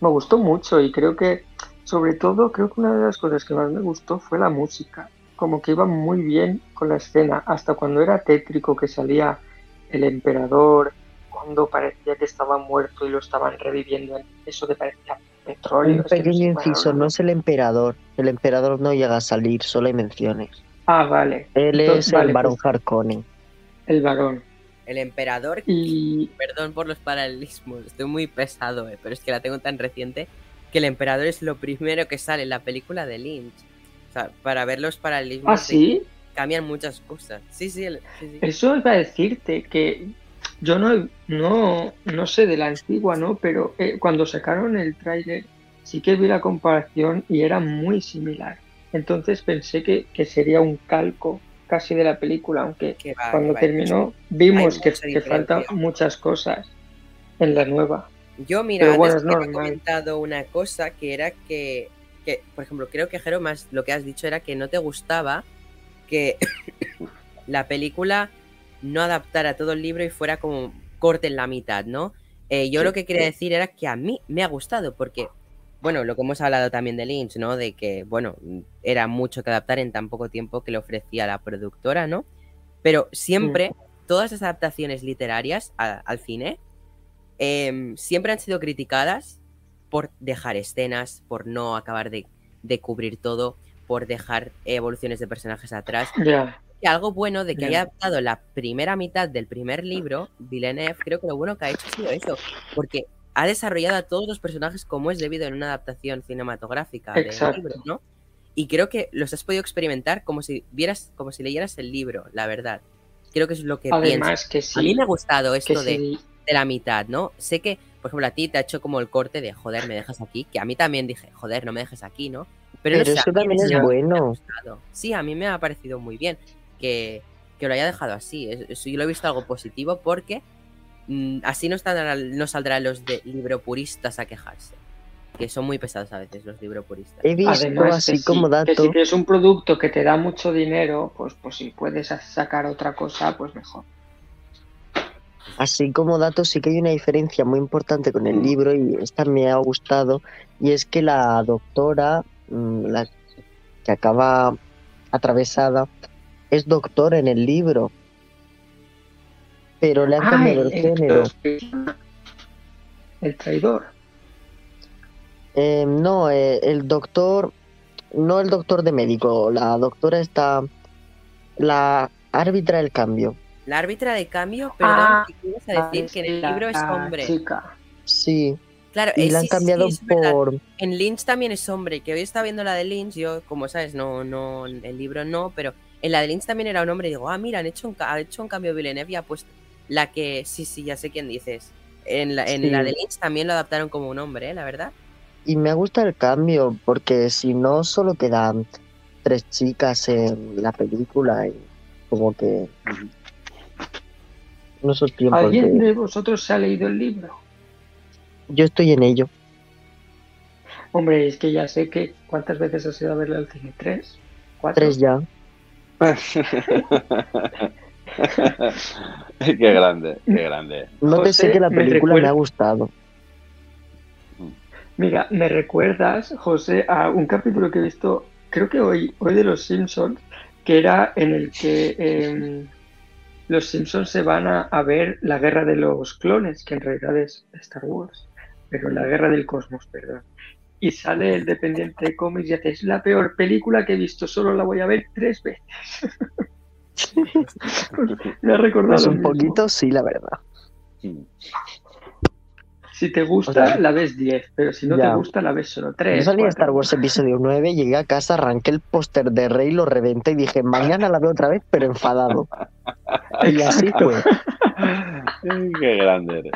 Me gustó mucho y creo que, sobre todo, creo que una de las cosas que más me gustó fue la música. Como que iba muy bien con la escena, hasta cuando era tétrico que salía el emperador, cuando parecía que estaba muerto y lo estaban reviviendo, eso que parecía petróleo. Un pequeño inciso, no- es el emperador. El emperador no llega a salir, solo hay menciones. Ah, vale. Él Entonces, es vale, el varón pues, Harkonnen. el varón. El emperador Y Perdón por los paralelismos, estoy muy pesado, eh, pero es que la tengo tan reciente que el emperador es lo primero que sale en la película de Lynch. O sea, para ver los paralelismos ¿Ah, sí? cambian muchas cosas. Sí, sí, el- sí, sí. Eso iba a decirte que yo no, no, no sé de la antigua, ¿no? Pero eh, cuando sacaron el tráiler sí que vi la comparación y era muy similar. Entonces pensé que, que sería un calco casi de la película, aunque cuando terminó vimos que, que faltan muchas cosas en la nueva. Yo, mira, antes bueno, comentado una cosa que era que, que, por ejemplo, creo que Jero, más lo que has dicho era que no te gustaba que la película no adaptara todo el libro y fuera como corte en la mitad, ¿no? Eh, yo Sí. lo que quería decir era que a mí me ha gustado porque bueno, lo que hemos hablado también de Lynch, ¿no? De que, bueno, era mucho que adaptar en tan poco tiempo que le ofrecía la productora, ¿no? Pero siempre, todas las adaptaciones literarias a- al cine em, siempre han sido criticadas por dejar escenas, por no acabar de, de cubrir todo, por dejar evoluciones de personajes atrás. Ya. Y algo bueno de que Ya. haya adaptado la primera mitad del primer libro, Villeneuve, creo que lo bueno que ha hecho ha sido eso, porque ha desarrollado a todos los personajes como es debido en una adaptación cinematográfica del libro, ¿no? Y creo que los has podido experimentar como si vieras, como si leyeras el libro, la verdad. Creo que es lo que pienso. Además que sí. A mí me ha gustado que esto de, sí. de la mitad, ¿no? Sé que, por ejemplo, a ti te ha hecho como el corte de joder, me dejas aquí, que a mí también dije, joder, no me dejes aquí, ¿no? Pero, no Pero sé, a eso también es bueno. Sí, a mí me ha parecido muy bien que, que lo haya dejado así. Eso yo lo he visto algo positivo porque mm, así no, están, no saldrán los de libropuristas a quejarse. Que son muy pesados a veces los libropuristas. He visto Además, así que, sí, como que dato. si tienes un producto que te da mucho dinero, pues, pues si puedes sacar otra cosa, pues mejor. Así como datos, sí que hay una diferencia muy importante con el libro y esta me ha gustado y es que la doctora, mm, la que acaba atravesada, es doctora en el libro, pero le han cambiado el género. El traidor. Eh, no, eh, el doctor, no el doctor de médico, la doctora está, la árbitra del cambio. La árbitra de cambio, perdón, Ah, que ibas a decir que en el libro es hombre. Chica. Sí, Claro, y eh, la han sí, sí, cambiado es por, En Lynch también es hombre, que hoy está viendo la de Lynch, yo, como sabes, no, no, el libro no, pero en la de Lynch también era un hombre y digo, ah, mira, han hecho un, ha hecho un cambio Villeneuve y ha puesto la que, sí, sí, ya sé quién dices. En la, en Sí. la de Lynch también lo adaptaron como un hombre, ¿eh? la verdad. Y me gusta el cambio, porque si no solo quedan tres chicas en la película y como que no son tiempos ¿Alguien de... de vosotros se ha leído el libro? Yo estoy en ello. Hombre, es que ya sé que cuántas veces has ido a verla al cine. ¿Tres? ¿Cuatro? Tres ya. qué grande, qué grande. No te sé que la película me, ha gustado. Mira, me recuerdas, José, a un capítulo que he visto, creo que hoy, hoy de Los Simpsons, que era en el que em, los Simpsons se van a, a ver la guerra de los clones, que en realidad es Star Wars, pero la guerra del cosmos, perdón. Y sale el dependiente de cómics y hace, es la peor película que he visto, solo la voy a ver tres veces. me ha recordado Pues un poquito sí, la verdad. Si te gusta, O sea, la ves 10, pero si no ya. te gusta, la ves solo Yo 3. salí a Star Wars episodio 9, llegué a casa, arranqué el póster de Rey, lo reventé y dije, mañana la veo otra vez, pero enfadado. Y así fue. qué grande eres.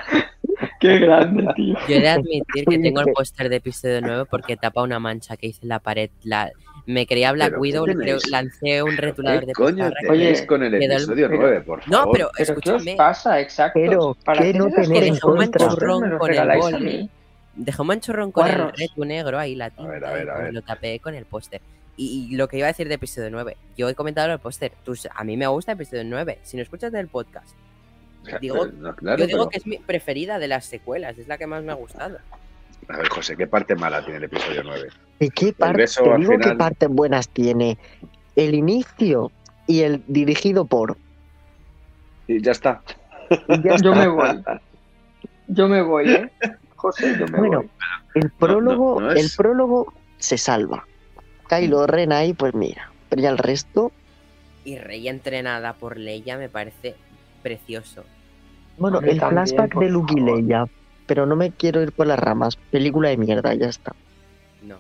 Qué grande, tío. Yo he de admitir que tengo el póster de episodio 9 porque tapa una mancha que hice en la pared. La, me creía Black ¿Pero Widow, creo, lancé un retulador ¿Qué de coño. Oye, tenéis con el el- episodio pero- 9, por No, favor? pero ¿Pero qué os escúchame, pasa? Exacto. Pero, ¿Para ¿qué no tener en un con el a. Dejó un manchurrón con el retu negro ahí, la tinta, ver, a ver, y a pues ver. lo tapé con el póster. Y, y lo que iba a decir de episodio 9, yo he comentado el póster, a mí me gusta episodio 9, si no escuchas del podcast, digo- No, claro, yo digo pero- que es mi preferida de las secuelas, es la que más me ha gustado. A ver, José, ¿qué parte mala tiene el episodio 9? ¿De qué parte? Te digo qué partes buenas tiene. El inicio y el dirigido por. Y ya está. Y ya Yo me voy. Yo me voy, ¿eh? José, yo me Bueno, voy. El prólogo, no es- el prólogo se salva. Kylo Ren ahí, pues mira. Pero ya el resto. Y Rey entrenada por Leia me parece precioso. Bueno, el también, flashback de Luke y. Leia. Pero no me quiero ir por las ramas. Película de mierda, ya está. No.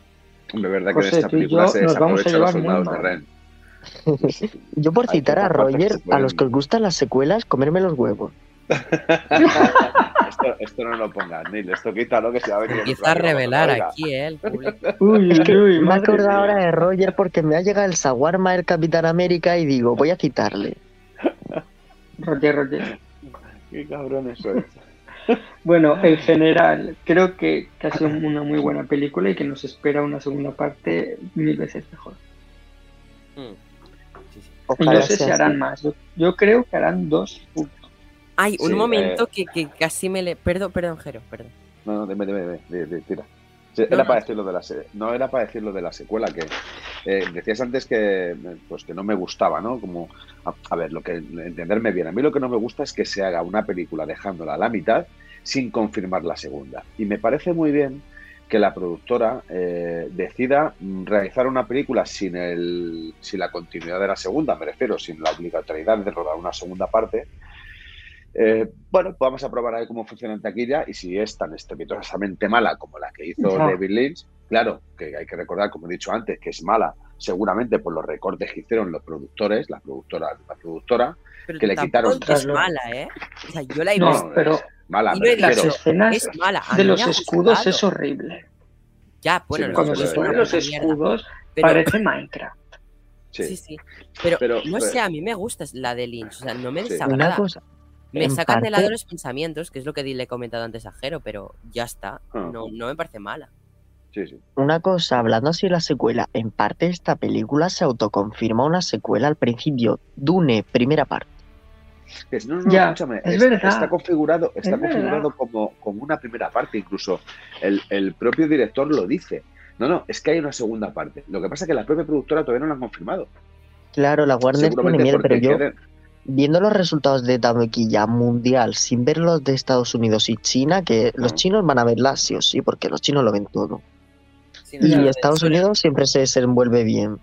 De verdad que José, en esta película yo se nos vamos a desaprovechan los soldados de. Ren. Yo por citar a Roger, a los que os gustan las secuelas, comerme los huevos. esto, esto no lo pongas, Neil. Esto quítalo que se va a venir. en Empieza a revelar aquí, ¿eh? El público. Uy, Es que uy, me mía. ahora de Roger porque me ha llegado el Saguarma del Capitán América y digo, voy a citarle. Roger, Roger. Qué cabrón sois. Bueno, en general, creo que, que ha sido una muy buena película y que nos espera una segunda parte mil veces mejor. Mm. Sí, sí. Y Ojalá no sé si harán así. más. Yo, yo creo que harán dos. Ay, un Sí, momento que, que casi me le. Perdón, perdón, Jero, perdón. No, no, dime, dime, dime, dime, tira. Sí, era no. para decirlo de la no era para decirlo de la secuela que eh, decías antes que pues que no me gustaba, ¿no? Como a, a ver, lo que entenderme bien, a mí lo que no me gusta es que se haga una película dejándola a la mitad sin confirmar la segunda. Y me parece muy bien que la productora eh, decida realizar una película sin el sin la continuidad de la segunda, me refiero, sin la obligatoriedad de rodar una segunda parte. Eh, bueno, vamos a probar a ver cómo funciona en taquilla y si es tan estrepitosamente mala como la que hizo Ajá. David Lynch, claro, que hay que recordar, como he dicho antes, que es mala seguramente por los recortes que hicieron los productores, la productora, la productora, Pero que le quitaron- es mala, ¿eh? O sea, yo la he No, visto. pero- mala, he Las escenas Es mala. De los escudos gustado. es horrible. Ya, bueno, Sí, los Cuando se ponen los escudos, pero- parece Minecraft. Sí. Sí, sí. Pero, Pero- no pero- sé, a mí me gusta la de Lynch. O sea, no me Sí. desagrada. Una cosa, Me en sacan de lado los pensamientos, que es lo que le he comentado antes a Jero, pero ya está. Ah. No, no me parece mala. Sí, sí. una cosa, hablando así de la secuela, en parte esta película se autoconfirma una secuela al principio. Dune, primera parte. Es- no, no, Ya, escúchame, es está, verdad. está configurado, está Es configurado como, como una primera parte, incluso el, el propio director lo dice. No, no, es que hay una segunda parte. Lo que pasa es que la propia productora todavía no la han confirmado. Claro, la Warner tiene miedo, pero yo, queden- viendo los resultados de taquilla mundial, sin ver los de Estados Unidos y China, que los chinos van a verla sí o sí, porque los chinos lo ven todo. Sí, no Y Estados Unidos siempre se desenvuelve bien.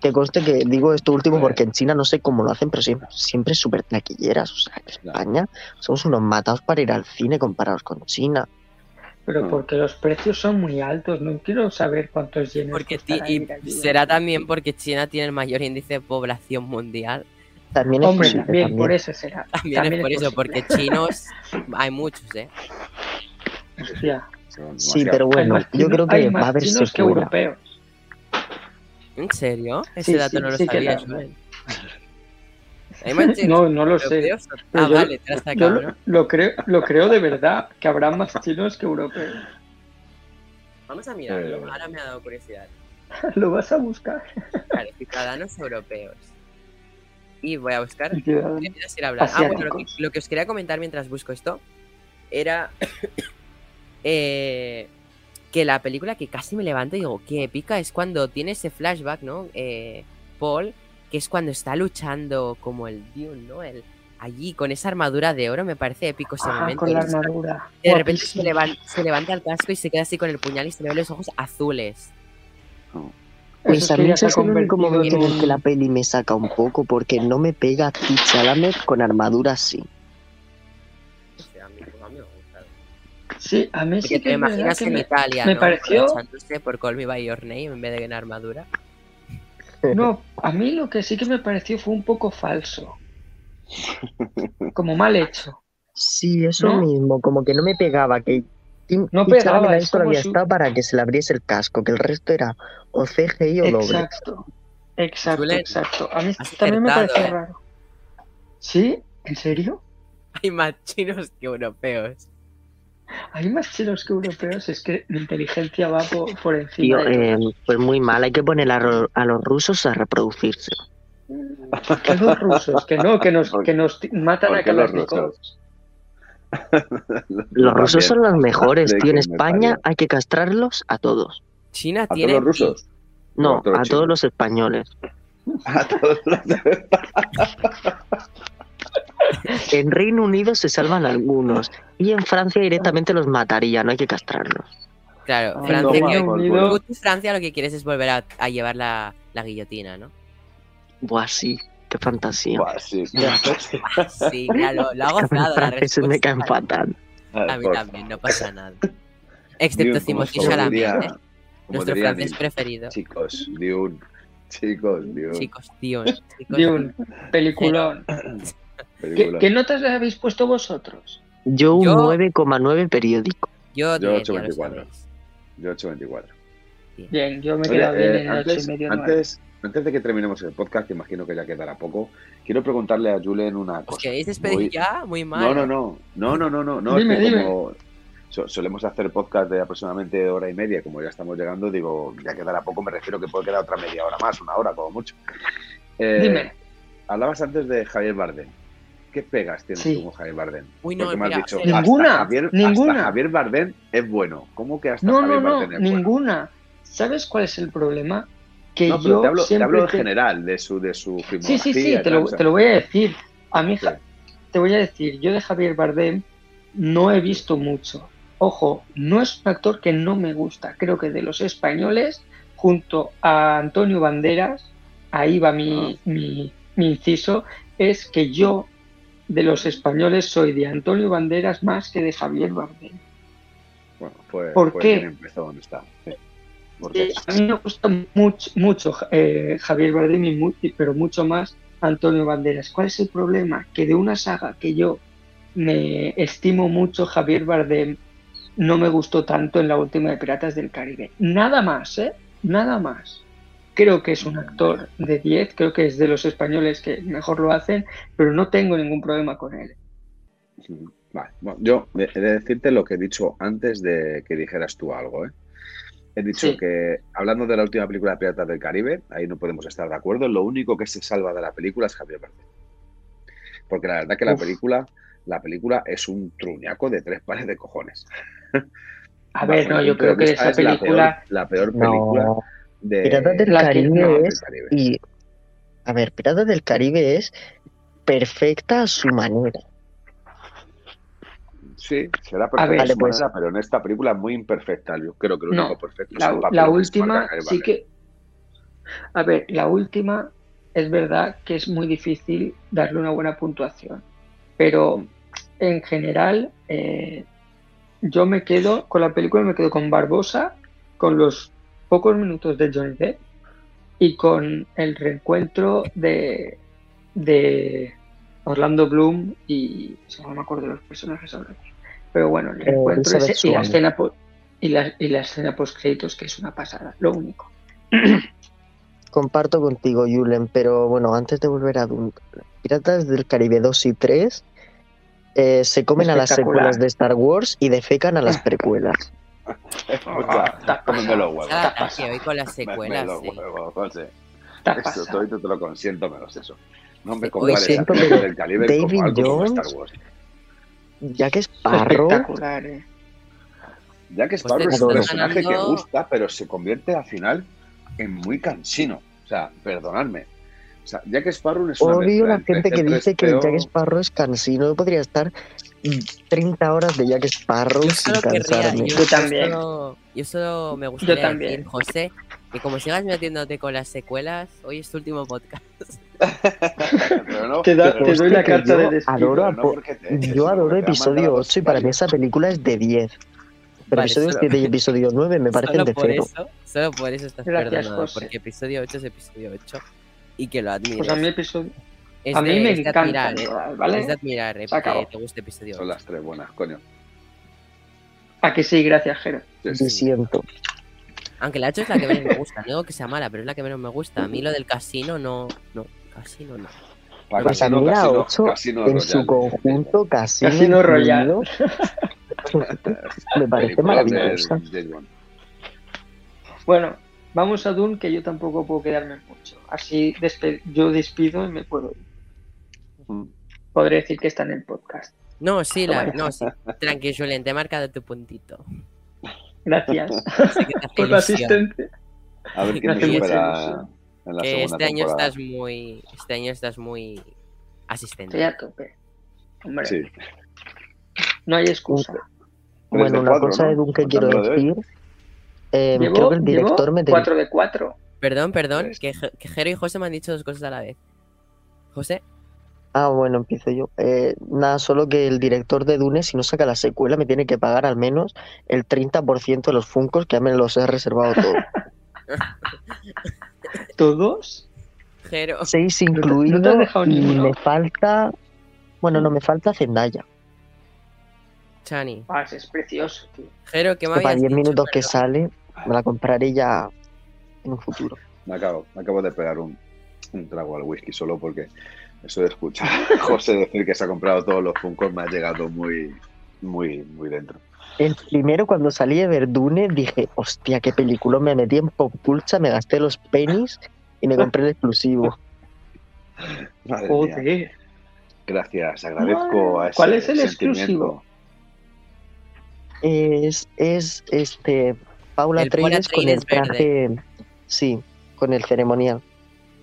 Que conste que digo esto último porque en China no sé cómo lo hacen, pero siempre, siempre súper taquilleras. O sea, que. España somos unos matados para ir al cine comparados con China. Pero Ah. porque los precios son muy altos. No quiero saber cuántos yenes Porque y será también porque China tiene el mayor índice de población mundial. También es Hombre, posible, también, también. por eso será. También, es por eso, porque chinos hay muchos, ¿eh? Sí, pero bueno, yo creo hay que va a haber chinos que secuela. europeos. ¿En serio? Ese Sí, dato sí, no lo sí sabía. chinos No, no lo sé. Ah, yo- vale, te has Yo sacado, lo, ¿no? lo creo, lo creo de verdad, que habrá más chinos que europeos. Vamos a mirarlo. Eh. Ahora me ha dado curiosidad. Lo vas a buscar. Vale, ciudadanos europeos. Y voy a buscar. Ah, bueno, lo que, Asiáticos. lo que os quería comentar mientras busco esto era eh, que la película que casi me levanto y digo, qué épica, es cuando tiene ese flashback, ¿no? Eh, Paul, que es cuando está luchando como el Dune, ¿no? El, allí con esa armadura de oro, me parece épico ese momento. con la Y de repente se, levanta el casco y se queda así con el puñal y se le ven los ojos azules. Pues a mí ese se es ha el único momento en el que la peli me saca un poco, porque no me pega Steve Chalamet con armadura así. A a. Sí, a mí sí te que verdad imaginas que en me- Italia, me ¿no? pareció- por Call Me By Your Name en vez de en armadura. No, a mí lo que sí que me pareció fue un poco falso. Como mal hecho. Sí, eso ¿No? mismo, como que no me pegaba, que Tim No pegaba, como había si- estado para que se le abriese el casco, que el resto era o CGI o doble. Exacto. Exacto, exacto. A mí también me pareció ¿eh? raro. ¿Sí? ¿En serio? Hay más chinos que europeos. Hay más chinos que europeos. Es que mi inteligencia va por, por Tío, encima de eh, pues muy mal, hay que poner a, ro- a los rusos a reproducirse. Que los rusos, que no, que nos, que nos matan ¿Por a los rusos? Los rusos son los mejores, tío. En España hay que castrarlos a todos. China ¿A todos tiene. los rusos? No, a todos a los todos españoles. A todos los En Reino Unido se salvan algunos y en Francia directamente los mataría, no hay que castrarlos. Claro, Ah, Francia. que- Unido- lo que quieres es volver a, a llevar la, la guillotina, ¿no? Buah, sí, qué fantasía. Buah, sí. Ah, Sí, claro, lo ha gozado. La franceses me caen respuesta. fatal. A mí también, no pasa nada. Excepto como Chalamet, diría- ¿eh? nuestro diría francés Dune. preferido. Chicos, Dune. Chicos, Dune. Chicos, tío. Chicos, De un peliculón. ¿Qué, Película. qué notas le habéis puesto vosotros? Yo un Yo- 9,9 periódico. Yo, Yo 10, ya lo 8.24. sabéis. Yo 824. Bien, yo me he quedado bien eh, en el antes, 8 y medio nueve. antes, antes de que terminemos el podcast, que imagino que ya quedará poco, quiero preguntarle a Julen una ¿Os cosa. queréis despedir ya? Muy mal. No, no, no, no, no, no, no, no. Dime, es que dime. como so- solemos hacer podcast de aproximadamente hora y media, como ya estamos llegando, digo, ya quedará poco, me refiero que puede quedar otra media hora más, una hora como mucho. Eh, Dime. Hablabas antes de Javier Bardem. ¿qué pegas tienes Sí. tú con Javier Bardem? Uy, no, Porque me has mira, dicho. Ninguna, Javier, hasta ninguna. Javier Bardem es bueno. ¿Cómo que hasta No, Javier no, no, Bardem es bueno? ninguna. ¿Sabes cuál es el problema? Que No, yo te hablo, te siempre hablo en te- general de su, de su Sí, filmografía. sí, sí, y te lo, te lo voy a decir. A mí, Sí. Te voy a decir, yo de Javier Bardem no he visto mucho. Ojo, no es un actor que no me gusta. Creo que de los españoles, junto a Antonio Banderas, ahí va mi, mi, mi inciso, es que yo de los españoles soy de Antonio Banderas más que de Javier Bardem. Bueno, fue, ¿Por fue qué? empezó donde está. Sí. ¿Por qué? Eh, a mí me gusta mucho, mucho eh, Javier Bardem, pero mucho más Antonio Banderas. ¿Cuál es el problema? Que de una saga que yo me estimo mucho, Javier Bardem no me gustó tanto en la última de Piratas del Caribe. Nada más, ¿eh? Nada más. Creo que es un actor de 10, creo que es de los españoles que mejor lo hacen, pero no tengo ningún problema con él. Vale, bueno, yo he de decirte lo que he dicho antes de que dijeras tú algo, ¿eh? He dicho Sí. que, hablando de la última película de Piratas del Caribe, ahí no podemos estar de acuerdo, lo único que se salva de la película es Javier Bardem. Porque la verdad que la Uf. película, la película es un truñaco de tres pares de cojones. A ver, no, yo creo que esa es la peor- película... La peor, película No, de Piratas del Caribe no, del es. Caribe. Y. A ver, Piratas del Caribe es perfecta a su manera. Sí, será perfecta ver, pues- manera, pero en esta película es muy imperfecta. Yo creo que lo No, único perfecto es La, el papel la última Javier sí que... A ver, la última es verdad que es muy difícil darle una buena puntuación, pero en general eh, yo me quedo con la película, me quedo con Barbosa, con los pocos minutos de Johnny Depp y con el reencuentro de, de Orlando Bloom y no me acuerdo de los personajes ahora. Pero bueno, el reencuentro Elizabeth ese y la escena y la, y la escena post créditos que es una pasada, lo único. Comparto contigo, Julen, pero bueno, antes de volver a Dune, Piratas del Caribe 2 y 3 eh, se comen a las secuelas de Star Wars y defecan a las precuelas. Cómeme los pasado. huevos. Pasa. ataque hoy con las Me- me secuelas. los sí. huevos, José. Eso, todo te lo consiento menos eso. No me compares a siento que del Caribe David como algo como Jones- Star Wars. Jack Sparrow, Espectacular, eh. Jack Sparrow te es un personaje que ganando- gusta, pero se convierte al final en muy cansino. O sea, perdonadme. O sea, Jack Sparrow es una odio la gente que dice que C3PO Jack Sparrow es cansino. Yo podría estar 30 horas de Jack Sparrow Yo sin cansarme. yo, Yo también. Solo, yo solo me gustaría también. decir, José, que como sigas metiéndote con las secuelas, hoy es tu último podcast. Pero no- Te, da- pero- te doy la carta de despido. adoro no porque eches, Yo adoro porque episodio a 8 y para mí esa película es de 10. Pero Vale, episodio solo- 7 y episodio 9 me parecen solo de por cero. eso, solo por eso estás Gracias, perdonado, José. porque episodio 8 es episodio 8 y que lo admires. Pues a mí episodio. es a mí me encanta, admirar, eh, ¿vale? Es de admirar eh, Se acabó. que te guste episodio Son 8. las tres buenas, coño. A que sí, gracias, Jero. Sí, sí. Lo siento. Aunque la 8 es la que menos me gusta, no digo que sea mala, pero es la que menos me gusta. A mí lo del casino no, no, casino no. Para Pues a Casino, mí la Casino, 8 Casino en su conjunto casi Casino Royale. me parece de maravillosa. Bueno, vamos a Dune, que yo tampoco puedo quedarme mucho. Así despe- yo despido y me puedo ir. Podré decir que está en el podcast. No, sí, la, no, sí. Tranqui, Julen, te he marcado tu puntito. Gracias por la asistencia. A ver quién supera ilusión. En la Que segunda este año temporada. estás muy, este año estás muy asistente. Estoy a tope. Hombre, Sí. no hay excusa. Bueno, una cuatro, cosa ¿no? de Dune que quiero decir. eh, Llevo, creo que el director me tenía. 4 de 4. Perdón, perdón, que, que Jero y José me han dicho dos cosas a la vez. José, Ah, bueno, empiezo yo. Eh, nada, solo que el director de Dune, si no saca la secuela, me tiene que pagar al menos el 30% de los Funcos que ya me los he reservado todos. ¿Todos? Jero, Seis no te has incluido dejado y ninguno. me falta. Bueno, no, me falta Zendaya. Chani, Ah, ese es precioso, tío. Jero, ¿qué Que para habías 10 dicho, minutos que sale, me la compraré ya en un futuro. Me acabo, me acabo de pegar un, un trago al whisky solo porque eso de escuchar a José decir que se ha comprado todos los Funkos me ha llegado muy, muy, muy dentro. El primero, cuando salí de ver Dune, dije, hostia, qué película. Me metí en Pop Culture, me gasté los pennies y me compré el exclusivo. Madre mía. Joder. Gracias, agradezco a ese ¿Cuál es el exclusivo? Es, es este Paula Treyes con el traje, sí, con el ceremonial.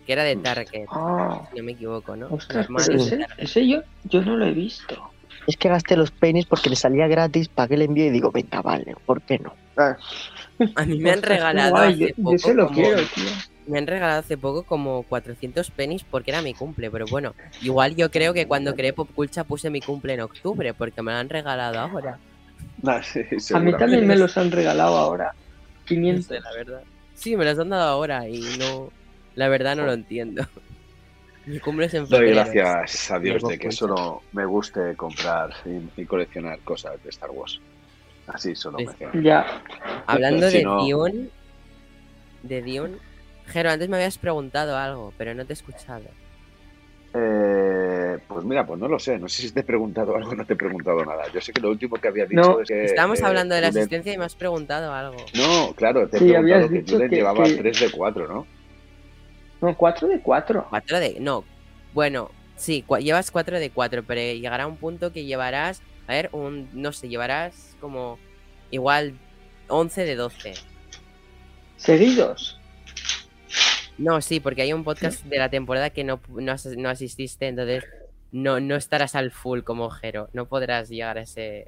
Que era de Target, Ah, si no me equivoco, ¿no? ostras, sí. ese, ese yo, yo no lo he visto. Es que gasté los pennies porque le salía gratis, pagué el envío y digo, venga, vale, ¿por qué no? Ah, A mí me han regalado guay, hace yo- se lo como- quiero, tío. Me han regalado hace poco como 400 pennies porque era mi cumple, pero bueno, igual yo creo que cuando creé Popculcha puse mi cumple en octubre porque me lo han regalado ahora. sí, A mí también me los han regalado ahora. No 500. sé, la verdad. Sí, me los han dado ahora y no, la verdad no lo entiendo. Mi cumple es en Doy febrero. gracias a Dios de que cuenta. solo me guste comprar y, y coleccionar cosas de Star Wars. Así solo me. Ya. Hablando Si de no- Dune, de Dune, Jero, antes me habías preguntado algo, pero no te he escuchado. Eh, pues mira, pues no lo sé. No sé si te he preguntado algo o no te he preguntado nada. Yo sé que lo último que había dicho No, es que. Estábamos eh, hablando de la asistencia y me has preguntado algo. No, claro, te he Sí, preguntado que Julen que- llevaba que- 3 de 4, ¿no? No, 4 de 4. Cuatro de. No. Bueno, sí, cua- llevas 4 de 4, pero llegará un punto que llevarás. A ver, un. No sé, llevarás como. Igual 11 de 12. Seguidos. No, sí, porque hay un podcast de la temporada que no, no, as- no asististe, entonces no, no estarás al full como Jero. No podrás llegar a ese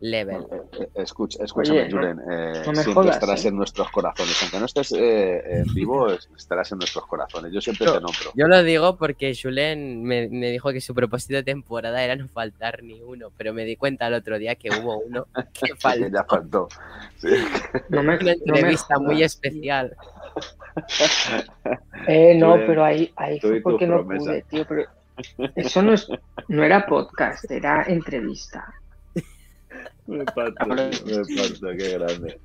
level. Eh, eh, escucha, escúchame, Oye, Julen. eh, no me siempre jodas, estarás ¿eh? en nuestros corazones. Aunque no estés eh, en vivo, es- estarás en nuestros corazones. Yo siempre Yo- te nombro. Yo lo digo porque Julen me, me dijo que su propósito de temporada era no faltar ni uno, pero me di cuenta el otro día que hubo uno que faltó. ya faltó. Sí. No me, Una no me entrevista muy especial. Eh, no, Julen, pero ahí, ahí fue porque no promesa. pude, tío. Pero eso no, es, no era podcast, era entrevista. Me parto, me parto, qué grande.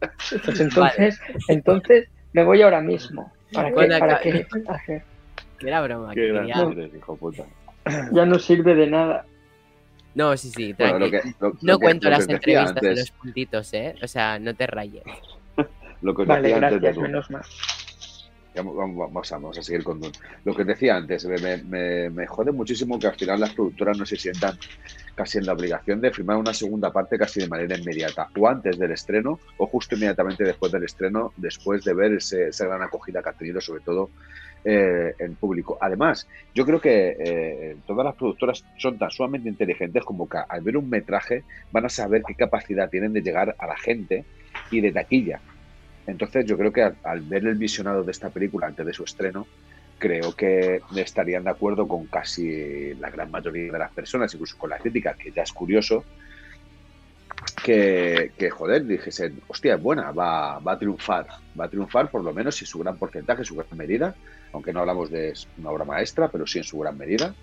Pues entonces, entonces me voy ahora mismo. ¿Para qué? ¿Para qué? Hacer? Que era broma. Qué grande quería- eres, hijo puta. Ya no sirve de nada. No, sí, sí, Bueno, lo que, lo- No lo que- cuento lo que las entrevistas de los puntitos, ¿eh? O sea, no te rayes. Lo que os Vale, decía antes de gracias, menos mal. Vamos, a, seguir con. Lo que decía antes, me jode muchísimo que al final las productoras no se sientan casi en la obligación de firmar una segunda parte casi de manera inmediata, o antes del estreno, o justo inmediatamente después del estreno, después de ver ese- esa gran acogida que ha tenido, sobre todo eh, en público. Además, yo creo que eh, todas las productoras son tan sumamente inteligentes como que al ver un metraje van a saber qué capacidad tienen de llegar a la gente y de taquilla. Entonces yo creo que al, ver el visionado de esta película antes de su estreno, creo que estarían de acuerdo con casi la gran mayoría de las personas, incluso con la crítica, que ya es curioso, que, joder, dijesen, hostia, es buena, va, va a triunfar, va a triunfar por lo menos en su gran porcentaje, en su gran medida, aunque no hablamos de una obra maestra, pero sí en su gran medida.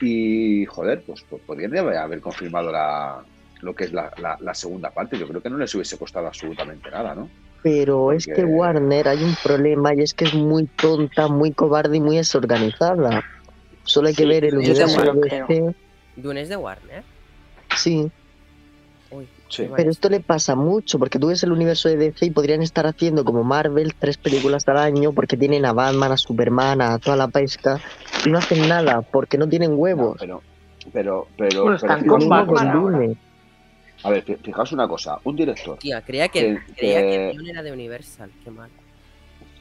Y joder, pues, pues podrían haber confirmado la, lo que es la segunda parte. Yo creo que no les hubiese costado absolutamente nada, ¿no? Pero es que Warner hay un problema y es que es muy tonta, muy cobarde y muy desorganizada. Solo hay que Sí, ver el universo de. DC. Dune es de Warner. Sí, Uy, Sí. pero esto le pasa mucho porque tú ves el universo de DC y podrían estar haciendo como Marvel tres películas al año porque tienen a Batman, a Superman, a toda la pesca y no hacen nada porque no tienen No, huevos. pero, pero, pero, Bueno, pero están con Batman con. Dune. A ver, fi- fijaos una cosa. Un director. Tía, creía que, Que- creía que que- Dune era de Universal. Qué mal.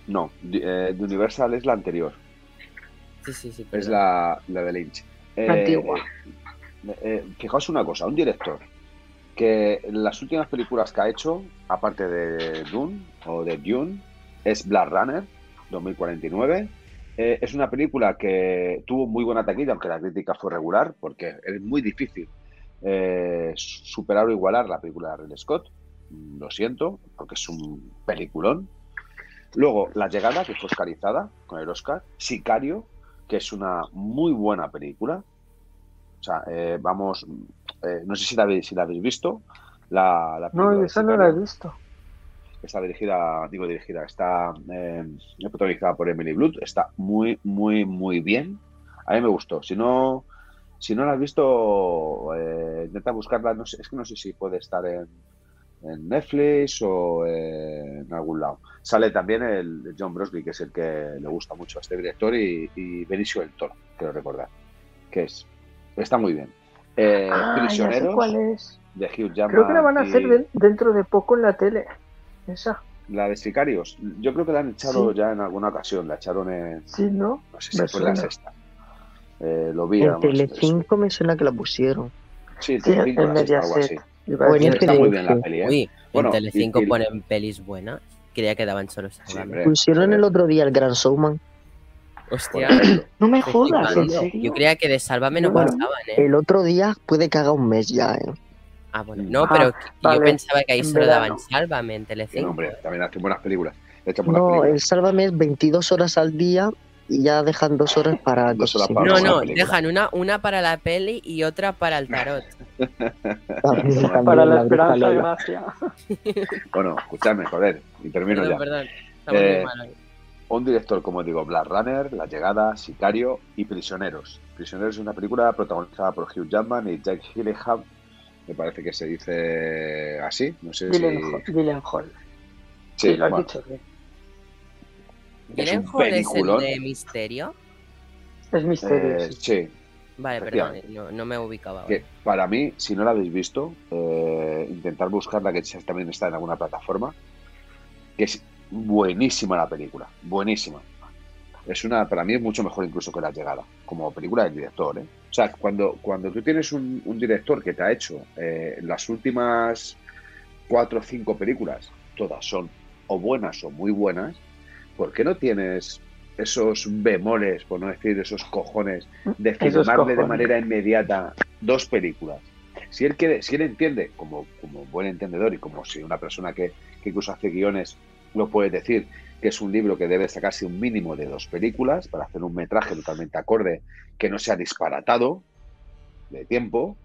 No, eh, de Universal es la anterior. Sí, sí, sí. Es la, la de Lynch. Eh, Antigua. eh, eh, fijaos una cosa. Un director que las últimas películas que ha hecho, aparte de Dune o de Dune, es Blade Runner 2049. Eh, es una película que tuvo muy buena taquilla, aunque la crítica fue regular, porque es muy difícil eh, superar o igualar la película de Ridley Scott. Mm, Lo siento, porque es un peliculón. Luego, La Llegada, que fue oscarizada con el Oscar. Sicario, que es una muy buena película. O sea, eh, vamos, eh, no sé si la, habéis, si la habéis visto. La, No, esa no la he visto. está dirigida, digo dirigida, está protagonizada por Emily Blunt, está muy, muy, muy bien. A mí me gustó. Si no, si no la has visto, eh, intenta buscarla. No sé, es que no sé si puede estar en, en Netflix o eh, en algún lado. Sale también el John Brosley, que es el que le gusta mucho a este director, y, y Benicio del Toro, quiero recordar, que es. Está muy bien. Eh, Ah, Prisioneros cuál es. de Hugh Jackman. Creo que la van a hacer y dentro de poco en la tele. Esa. La de Sicarios. Yo creo que la han echado Sí. ya en alguna ocasión. La echaron en. Sí, ¿no? No sé si Me fue la suena. sexta. Eh, lo vi. En además, Telecinco me suena que la pusieron. Sí, en Sí, Telecinco, en. Mediaset. Iba a O en decir. Está muy bien la peli, ¿eh? Uy, Bueno, en Telecinco y- y- ponen pelis buenas. Creía que daban solo Sálvame. Siempre. Pusieron el otro día el Gran Showman. Hostia, No me jodas, ¿en serio? Yo creía que de Sálvame no Bueno, pasaban, ¿eh? El otro día puede que haga un mes ya, ¿eh? Ah, bueno. Mm. No, Ah, pero vale, yo pensaba que ahí solo verano. daban Sálvame en Telecinco. hombre, también hacen buenas películas. Echan buenas No, películas. el Sálvame es 22 horas al día y ya dejan dos horas para Dos cosas horas así. para No, no, película. dejan una, una para la peli y otra para el tarot. También Para la esperanza de gracia. Bueno, escuchadme, joder. Y termino Perdón, ya. perdón. Estamos Eh, muy mal hoy. Un director, como digo, Black Runner, La Llegada, Sicario y Prisioneros. Prisioneros es una película protagonizada por Hugh Jackman y Jake Gyllenhaal. Me parece que se dice así. No sé si. Gyllenhaal. Gyllenhaal. Sí, Sí, lo has bueno, dicho bien. Es un ¿Gyllenhaal es el peliculón. de Misterio? Es misterio. eh, sí. sí, Vale, perdón, Efectivamente. no, no me ubicaba. que para mí, si no la habéis visto, eh, intentar buscarla, que también está en alguna plataforma, que es buenísima la película, buenísima. Es una, para mí es mucho mejor incluso que La Llegada, como película del director. ¿eh? O sea, cuando, cuando tú tienes un, un director que te ha hecho eh, las últimas cuatro o cinco películas, todas son o buenas o muy buenas, ¿por qué no tienes esos bemoles, por no decir esos cojones, de filmarle de manera inmediata dos películas? Si él, quiere, si él entiende, como, como buen entendedor y como si una persona que, que incluso hace guiones lo puede decir, que es un libro que debe sacarse un mínimo de dos películas para hacer un metraje totalmente acorde, que no sea disparatado de tiempo,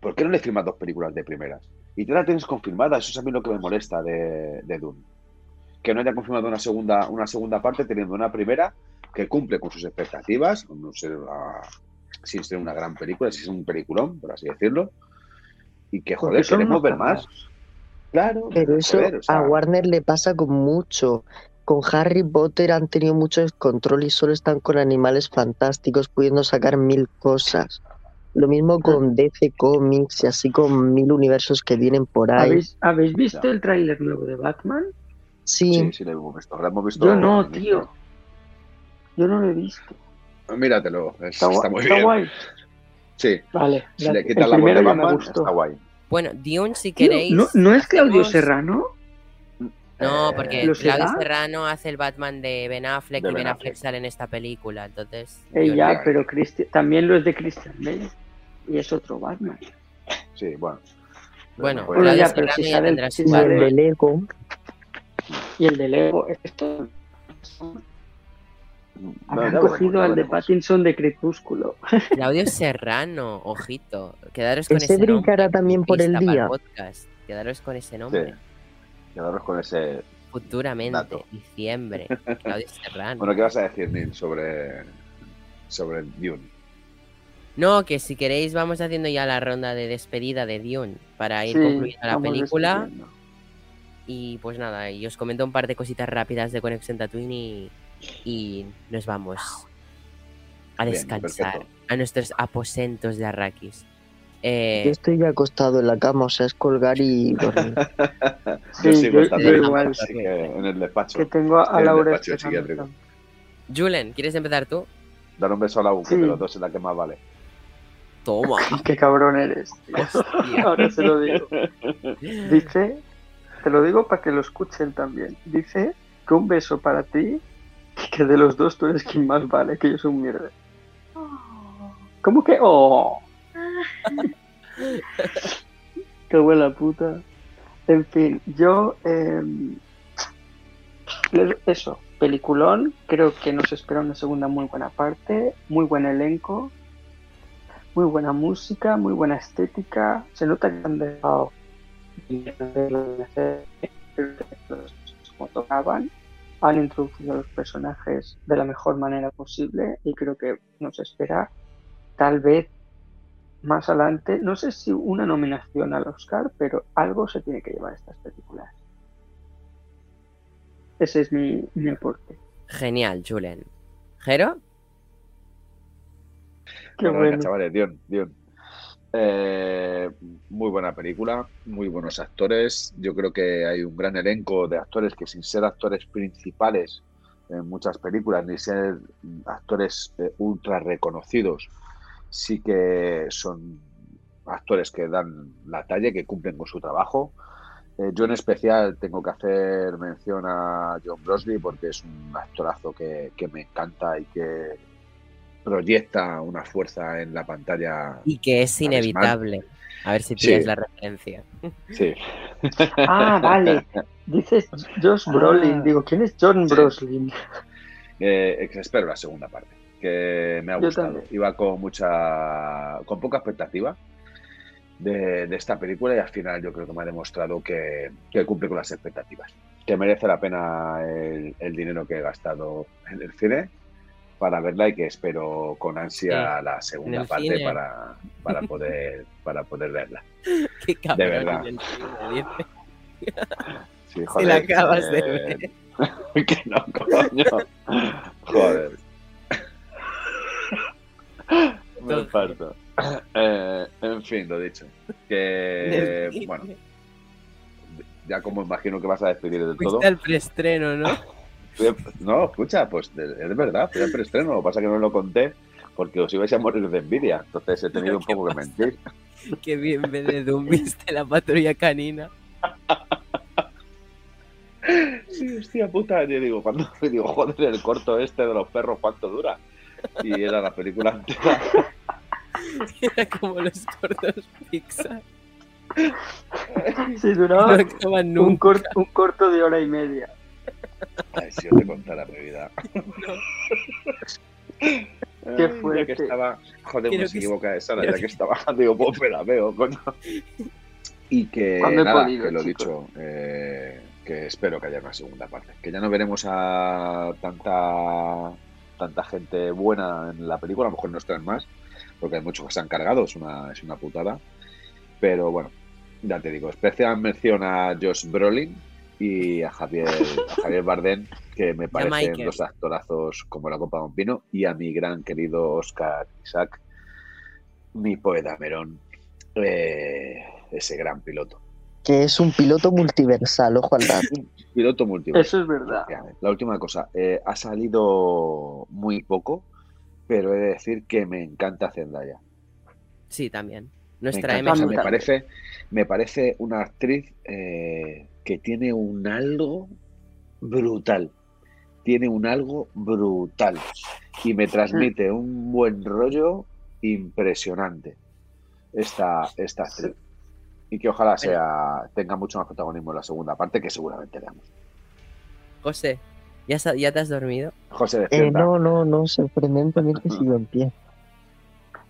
¿por qué no le firmas dos películas de primeras? Y tú la tienes confirmada, eso es a mí lo que me molesta de, de Dune. Que no haya confirmado una segunda, una segunda parte teniendo una primera que cumple con sus expectativas, no ser, ah, sin ser una gran película, sin ser un peliculón, por así decirlo, y que, joder, queremos ver más. Claro, Pero eso joder, o sea, a Warner le pasa con mucho. Con Harry Potter han tenido mucho descontrol y solo están con animales fantásticos, pudiendo sacar mil cosas. Lo mismo con DC Comics y así con mil universos que vienen por ahí. ¿Habéis, ¿Habéis visto el tráiler nuevo de Batman? Sí, Sí, sí, lo hemos visto. Lo hemos visto Yo no, tío. Yo no lo he visto. Míratelo, es- Está, está, muy está bien. guay. Sí, Vale. si la- le quitas la voz de Batman, está guay. Bueno, Dune, si Tío, queréis. ¿no, ¿No es Claudio hacemos- Serrano? No, Eh, porque ¿Lo Claudio será? Serrano hace el Batman de Ben Affleck De y Ben Ben Affleck sale en esta película. Entonces. Eh, yo- ya, pero Christi- también lo es de Christian Bale. Y es otro Batman. Sí, bueno. Bueno, Bueno, Claudio ya, pero Serrano si ya sale el- tendrá su Batman. Y el de Lego. Esto no, habrán veremos, cogido al de. Pattinson de Crepúsculo. Claudio Serrano, ojito. Quedaros con Ese ese nombre. también por el día. podcast. Quedaros con ese Sí. nombre. Quedaros con ese. Futuramente, Dato. diciembre. Claudio Serrano. Bueno, ¿qué vas a decir, Neil, sobre, sobre Dune? No, que si queréis vamos haciendo ya la ronda de despedida de Dune para ir Sí, concluyendo la película. despidiendo. Y pues nada, y os comento un par de cositas rápidas de Conexión Tatooine y, y nos vamos a descansar a nuestros aposentos de Arrakis. Yo Eh, estoy ya acostado en la cama, o sea, es colgar y dormir. Sí, yo sigo yo- yo igual. así que en el despacho. Que tengo a Laura. Julen, ¿quieres empezar tú? Dar un beso a la U, que de los dos es la que más vale. Toma. Qué cabrón eres. Ahora se lo digo. Dice, te lo digo para que lo escuchen también. Dice que un beso para ti, que de los dos tú eres quien más vale, que yo soy un mierda. ¿Cómo que? ¡Oh! ¡Qué buena puta! En fin, yo. le- eso, peliculón. Creo que nos espera una segunda muy buena parte. Muy buen elenco. Muy buena música, muy buena estética. Se nota que han dejado como tocaban. Han introducido a los personajes de la mejor manera posible y creo que nos espera tal vez más adelante, no sé si una nominación al Oscar, pero algo se tiene que llevar estas películas. Ese es mi, mi aporte. Genial, Julen. ¿Jero? Qué Bueno, venga, bueno. chavales, Dion, Dion. Eh, muy buena película, muy buenos actores. Yo creo que hay un gran elenco de actores que sin ser actores principales en muchas películas, ni ser actores eh, ultra reconocidos, sí que son actores que dan la talla, que cumplen con su trabajo. Eh, yo en especial tengo que hacer mención a John Brosley porque es un actorazo que, que me encanta y que proyecta una fuerza en la pantalla. Y que es inevitable. A ver si Sí. pillas la referencia. Sí, Ah, vale. Dices Josh Brolin. Ah. Digo, ¿quién es John Sí. Brolin? Eh, espero la segunda parte, que me ha gustado. Iba con mucha, con poca expectativa de, de esta película y al final yo creo que me ha demostrado que, que cumple con las expectativas, que merece la pena el, el dinero que he gastado en el cine para verla y que espero con ansia la segunda el parte cine. para, para poder para poder verla. Qué cabrón. verdad. el cine. Sí, Si joder, la acabas de eh, ver. que no, coño. Joder. Me parto. Eh, en fin, lo dicho. Que, bueno, ya como imagino que vas a despedir del todo. Fuiste al preestreno, ¿no? No, escucha, pues es verdad, fui al preestreno. Lo que pasa es que no lo conté porque os ibais a morir de envidia. Entonces he tenido un ¿Qué poco que mentir. Qué bien viste la patrulla canina. Sí, hostia puta. Yo digo, cuando digo, joder, el corto este de los perros, ¿cuánto dura? Y era la película entera. Era como los cortos Pixar. Sí, No duraba un corto de hora y media. Ay, si yo te contara mi vida. Qué Ay, Ya que fuerte. estaba, joder, Quiero uno se que- equivoca sala, quiero ya que estaba, digo, pues me la veo, coño. Y que, ¿Cuándo he nada, podido, que lo chicos? dicho, eh, que espero que haya una segunda parte. Que ya no veremos a tanta tanta gente buena en la película, a lo mejor nos traen más, porque hay muchos que se han cargado, es una, es una putada. Pero bueno, ya te digo, especial mención a Josh Brolin y a Javier, a Javier Bardem, que me parecen dos actorazos como la copa de un pino, y a mi gran querido Oscar Isaac, mi poeta Merón, eh, ese gran piloto. Que es un piloto multiversal, ojo al dato. Piloto multiverso. Eso es verdad. La última cosa, eh, ha salido muy poco, pero he de decir que me encanta Zendaya. Sí, también. Me, Nuestra encanta, o sea, M. me parece, me parece una actriz eh, que tiene un algo brutal. Tiene un algo brutal. Y me transmite un buen rollo impresionante esta, esta actriz. Y que ojalá sea tenga mucho más protagonismo en la segunda parte, que seguramente veamos. José, ¿ya, ¿ya te has dormido? José, Eh, no, no, no, sorprendentemente sigo en pie.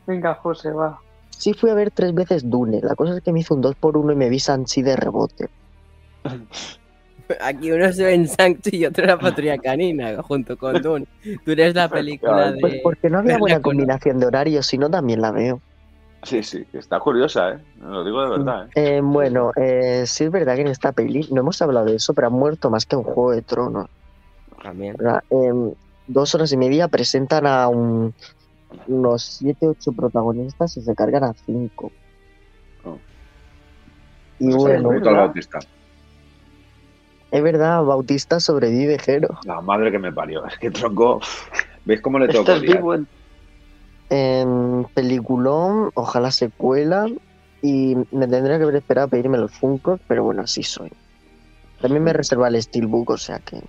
Venga, José, va. Sí fui a ver tres veces Dune. La cosa es que me hizo un 2 por 1 y me vi Sanchi de rebote. Aquí uno se ve en Sancho y otro en la patrulla canina, junto con Dune. Tú eres la película Pues de... porque no había buena combinación de horarios, si no también la veo. Sí, sí, está curiosa, ¿eh? Lo digo de verdad, ¿eh? Eh, bueno, eh, sí es verdad que en esta peli, no hemos hablado de eso, pero ha muerto más que un Juego de Tronos. También. En dos horas y media presentan a un- unos 7, 8 protagonistas y se cargan a 5. Oh. Y Pues bueno. Es verdad, Bautista sobrevive, Jero. La madre que me parió. Es que tronco. ¿Veis cómo le que odiar? vivo en... En peliculón, ojalá secuela. Y me tendría que haber esperado a pedirme los Funkos, pero bueno, así soy. También me reserva el Steelbook, o sea que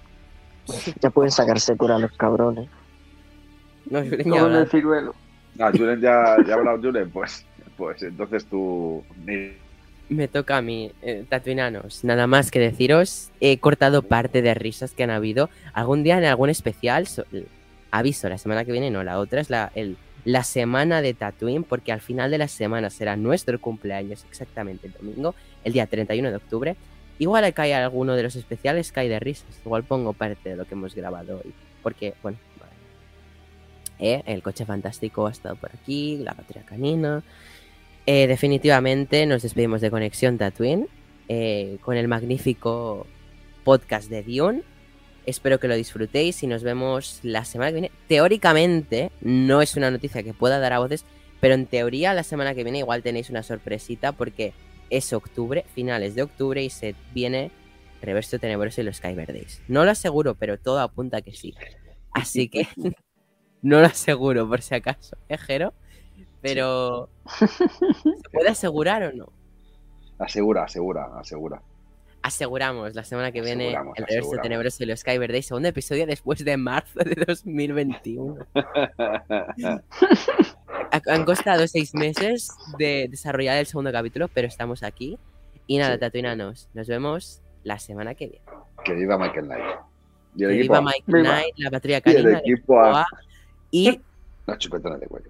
ya pueden sacarse cura los cabrones. No, en hablar. el ciruelo. Ah, Julen ya, ya ha hablado Julen, pues, pues entonces tú. ni- Me toca a mí, eh, tatuinanos. Nada más que deciros, he cortado parte de risas que han habido. Algún día en algún especial, so- aviso, la semana que viene no, la otra es la, la semana de Tatooine, porque al final de la semana será nuestro cumpleaños, exactamente el domingo, el día 31 de octubre. Igual cae alguno de los especiales, cae de risas. Igual pongo parte de lo que hemos grabado hoy. Porque, bueno, vale. Eh, el coche fantástico ha estado por aquí, la patria canina. Eh, definitivamente nos despedimos de Conexión Tatooine eh, con el magnífico podcast de Dion. Espero que lo disfrutéis y nos vemos la semana que viene. Teóricamente, no es una noticia que pueda dar a voces, pero en teoría la semana que viene igual tenéis una sorpresita porque es octubre, finales de octubre y se viene Reverso Tenebroso y los Skyverdays. No lo aseguro, pero todo apunta que sí. Así que no lo aseguro por si acaso, ¿eh, Jero? Pero ¿se puede asegurar o no? Asegura, asegura, asegura. Aseguramos la semana que viene el Reverso. Tenebroso y los Skyverdays, segundo episodio después de marzo de 2021. Ha- Han costado seis meses de desarrollar el segundo capítulo, pero estamos aquí. Y nada, Sí. tatuinanos, nos vemos la semana que viene. que viva Michael Knight. Y el Que equipo viva Viva. Knight, la Y el canina, el equipo A. equipo A, y La chupetona de cuello.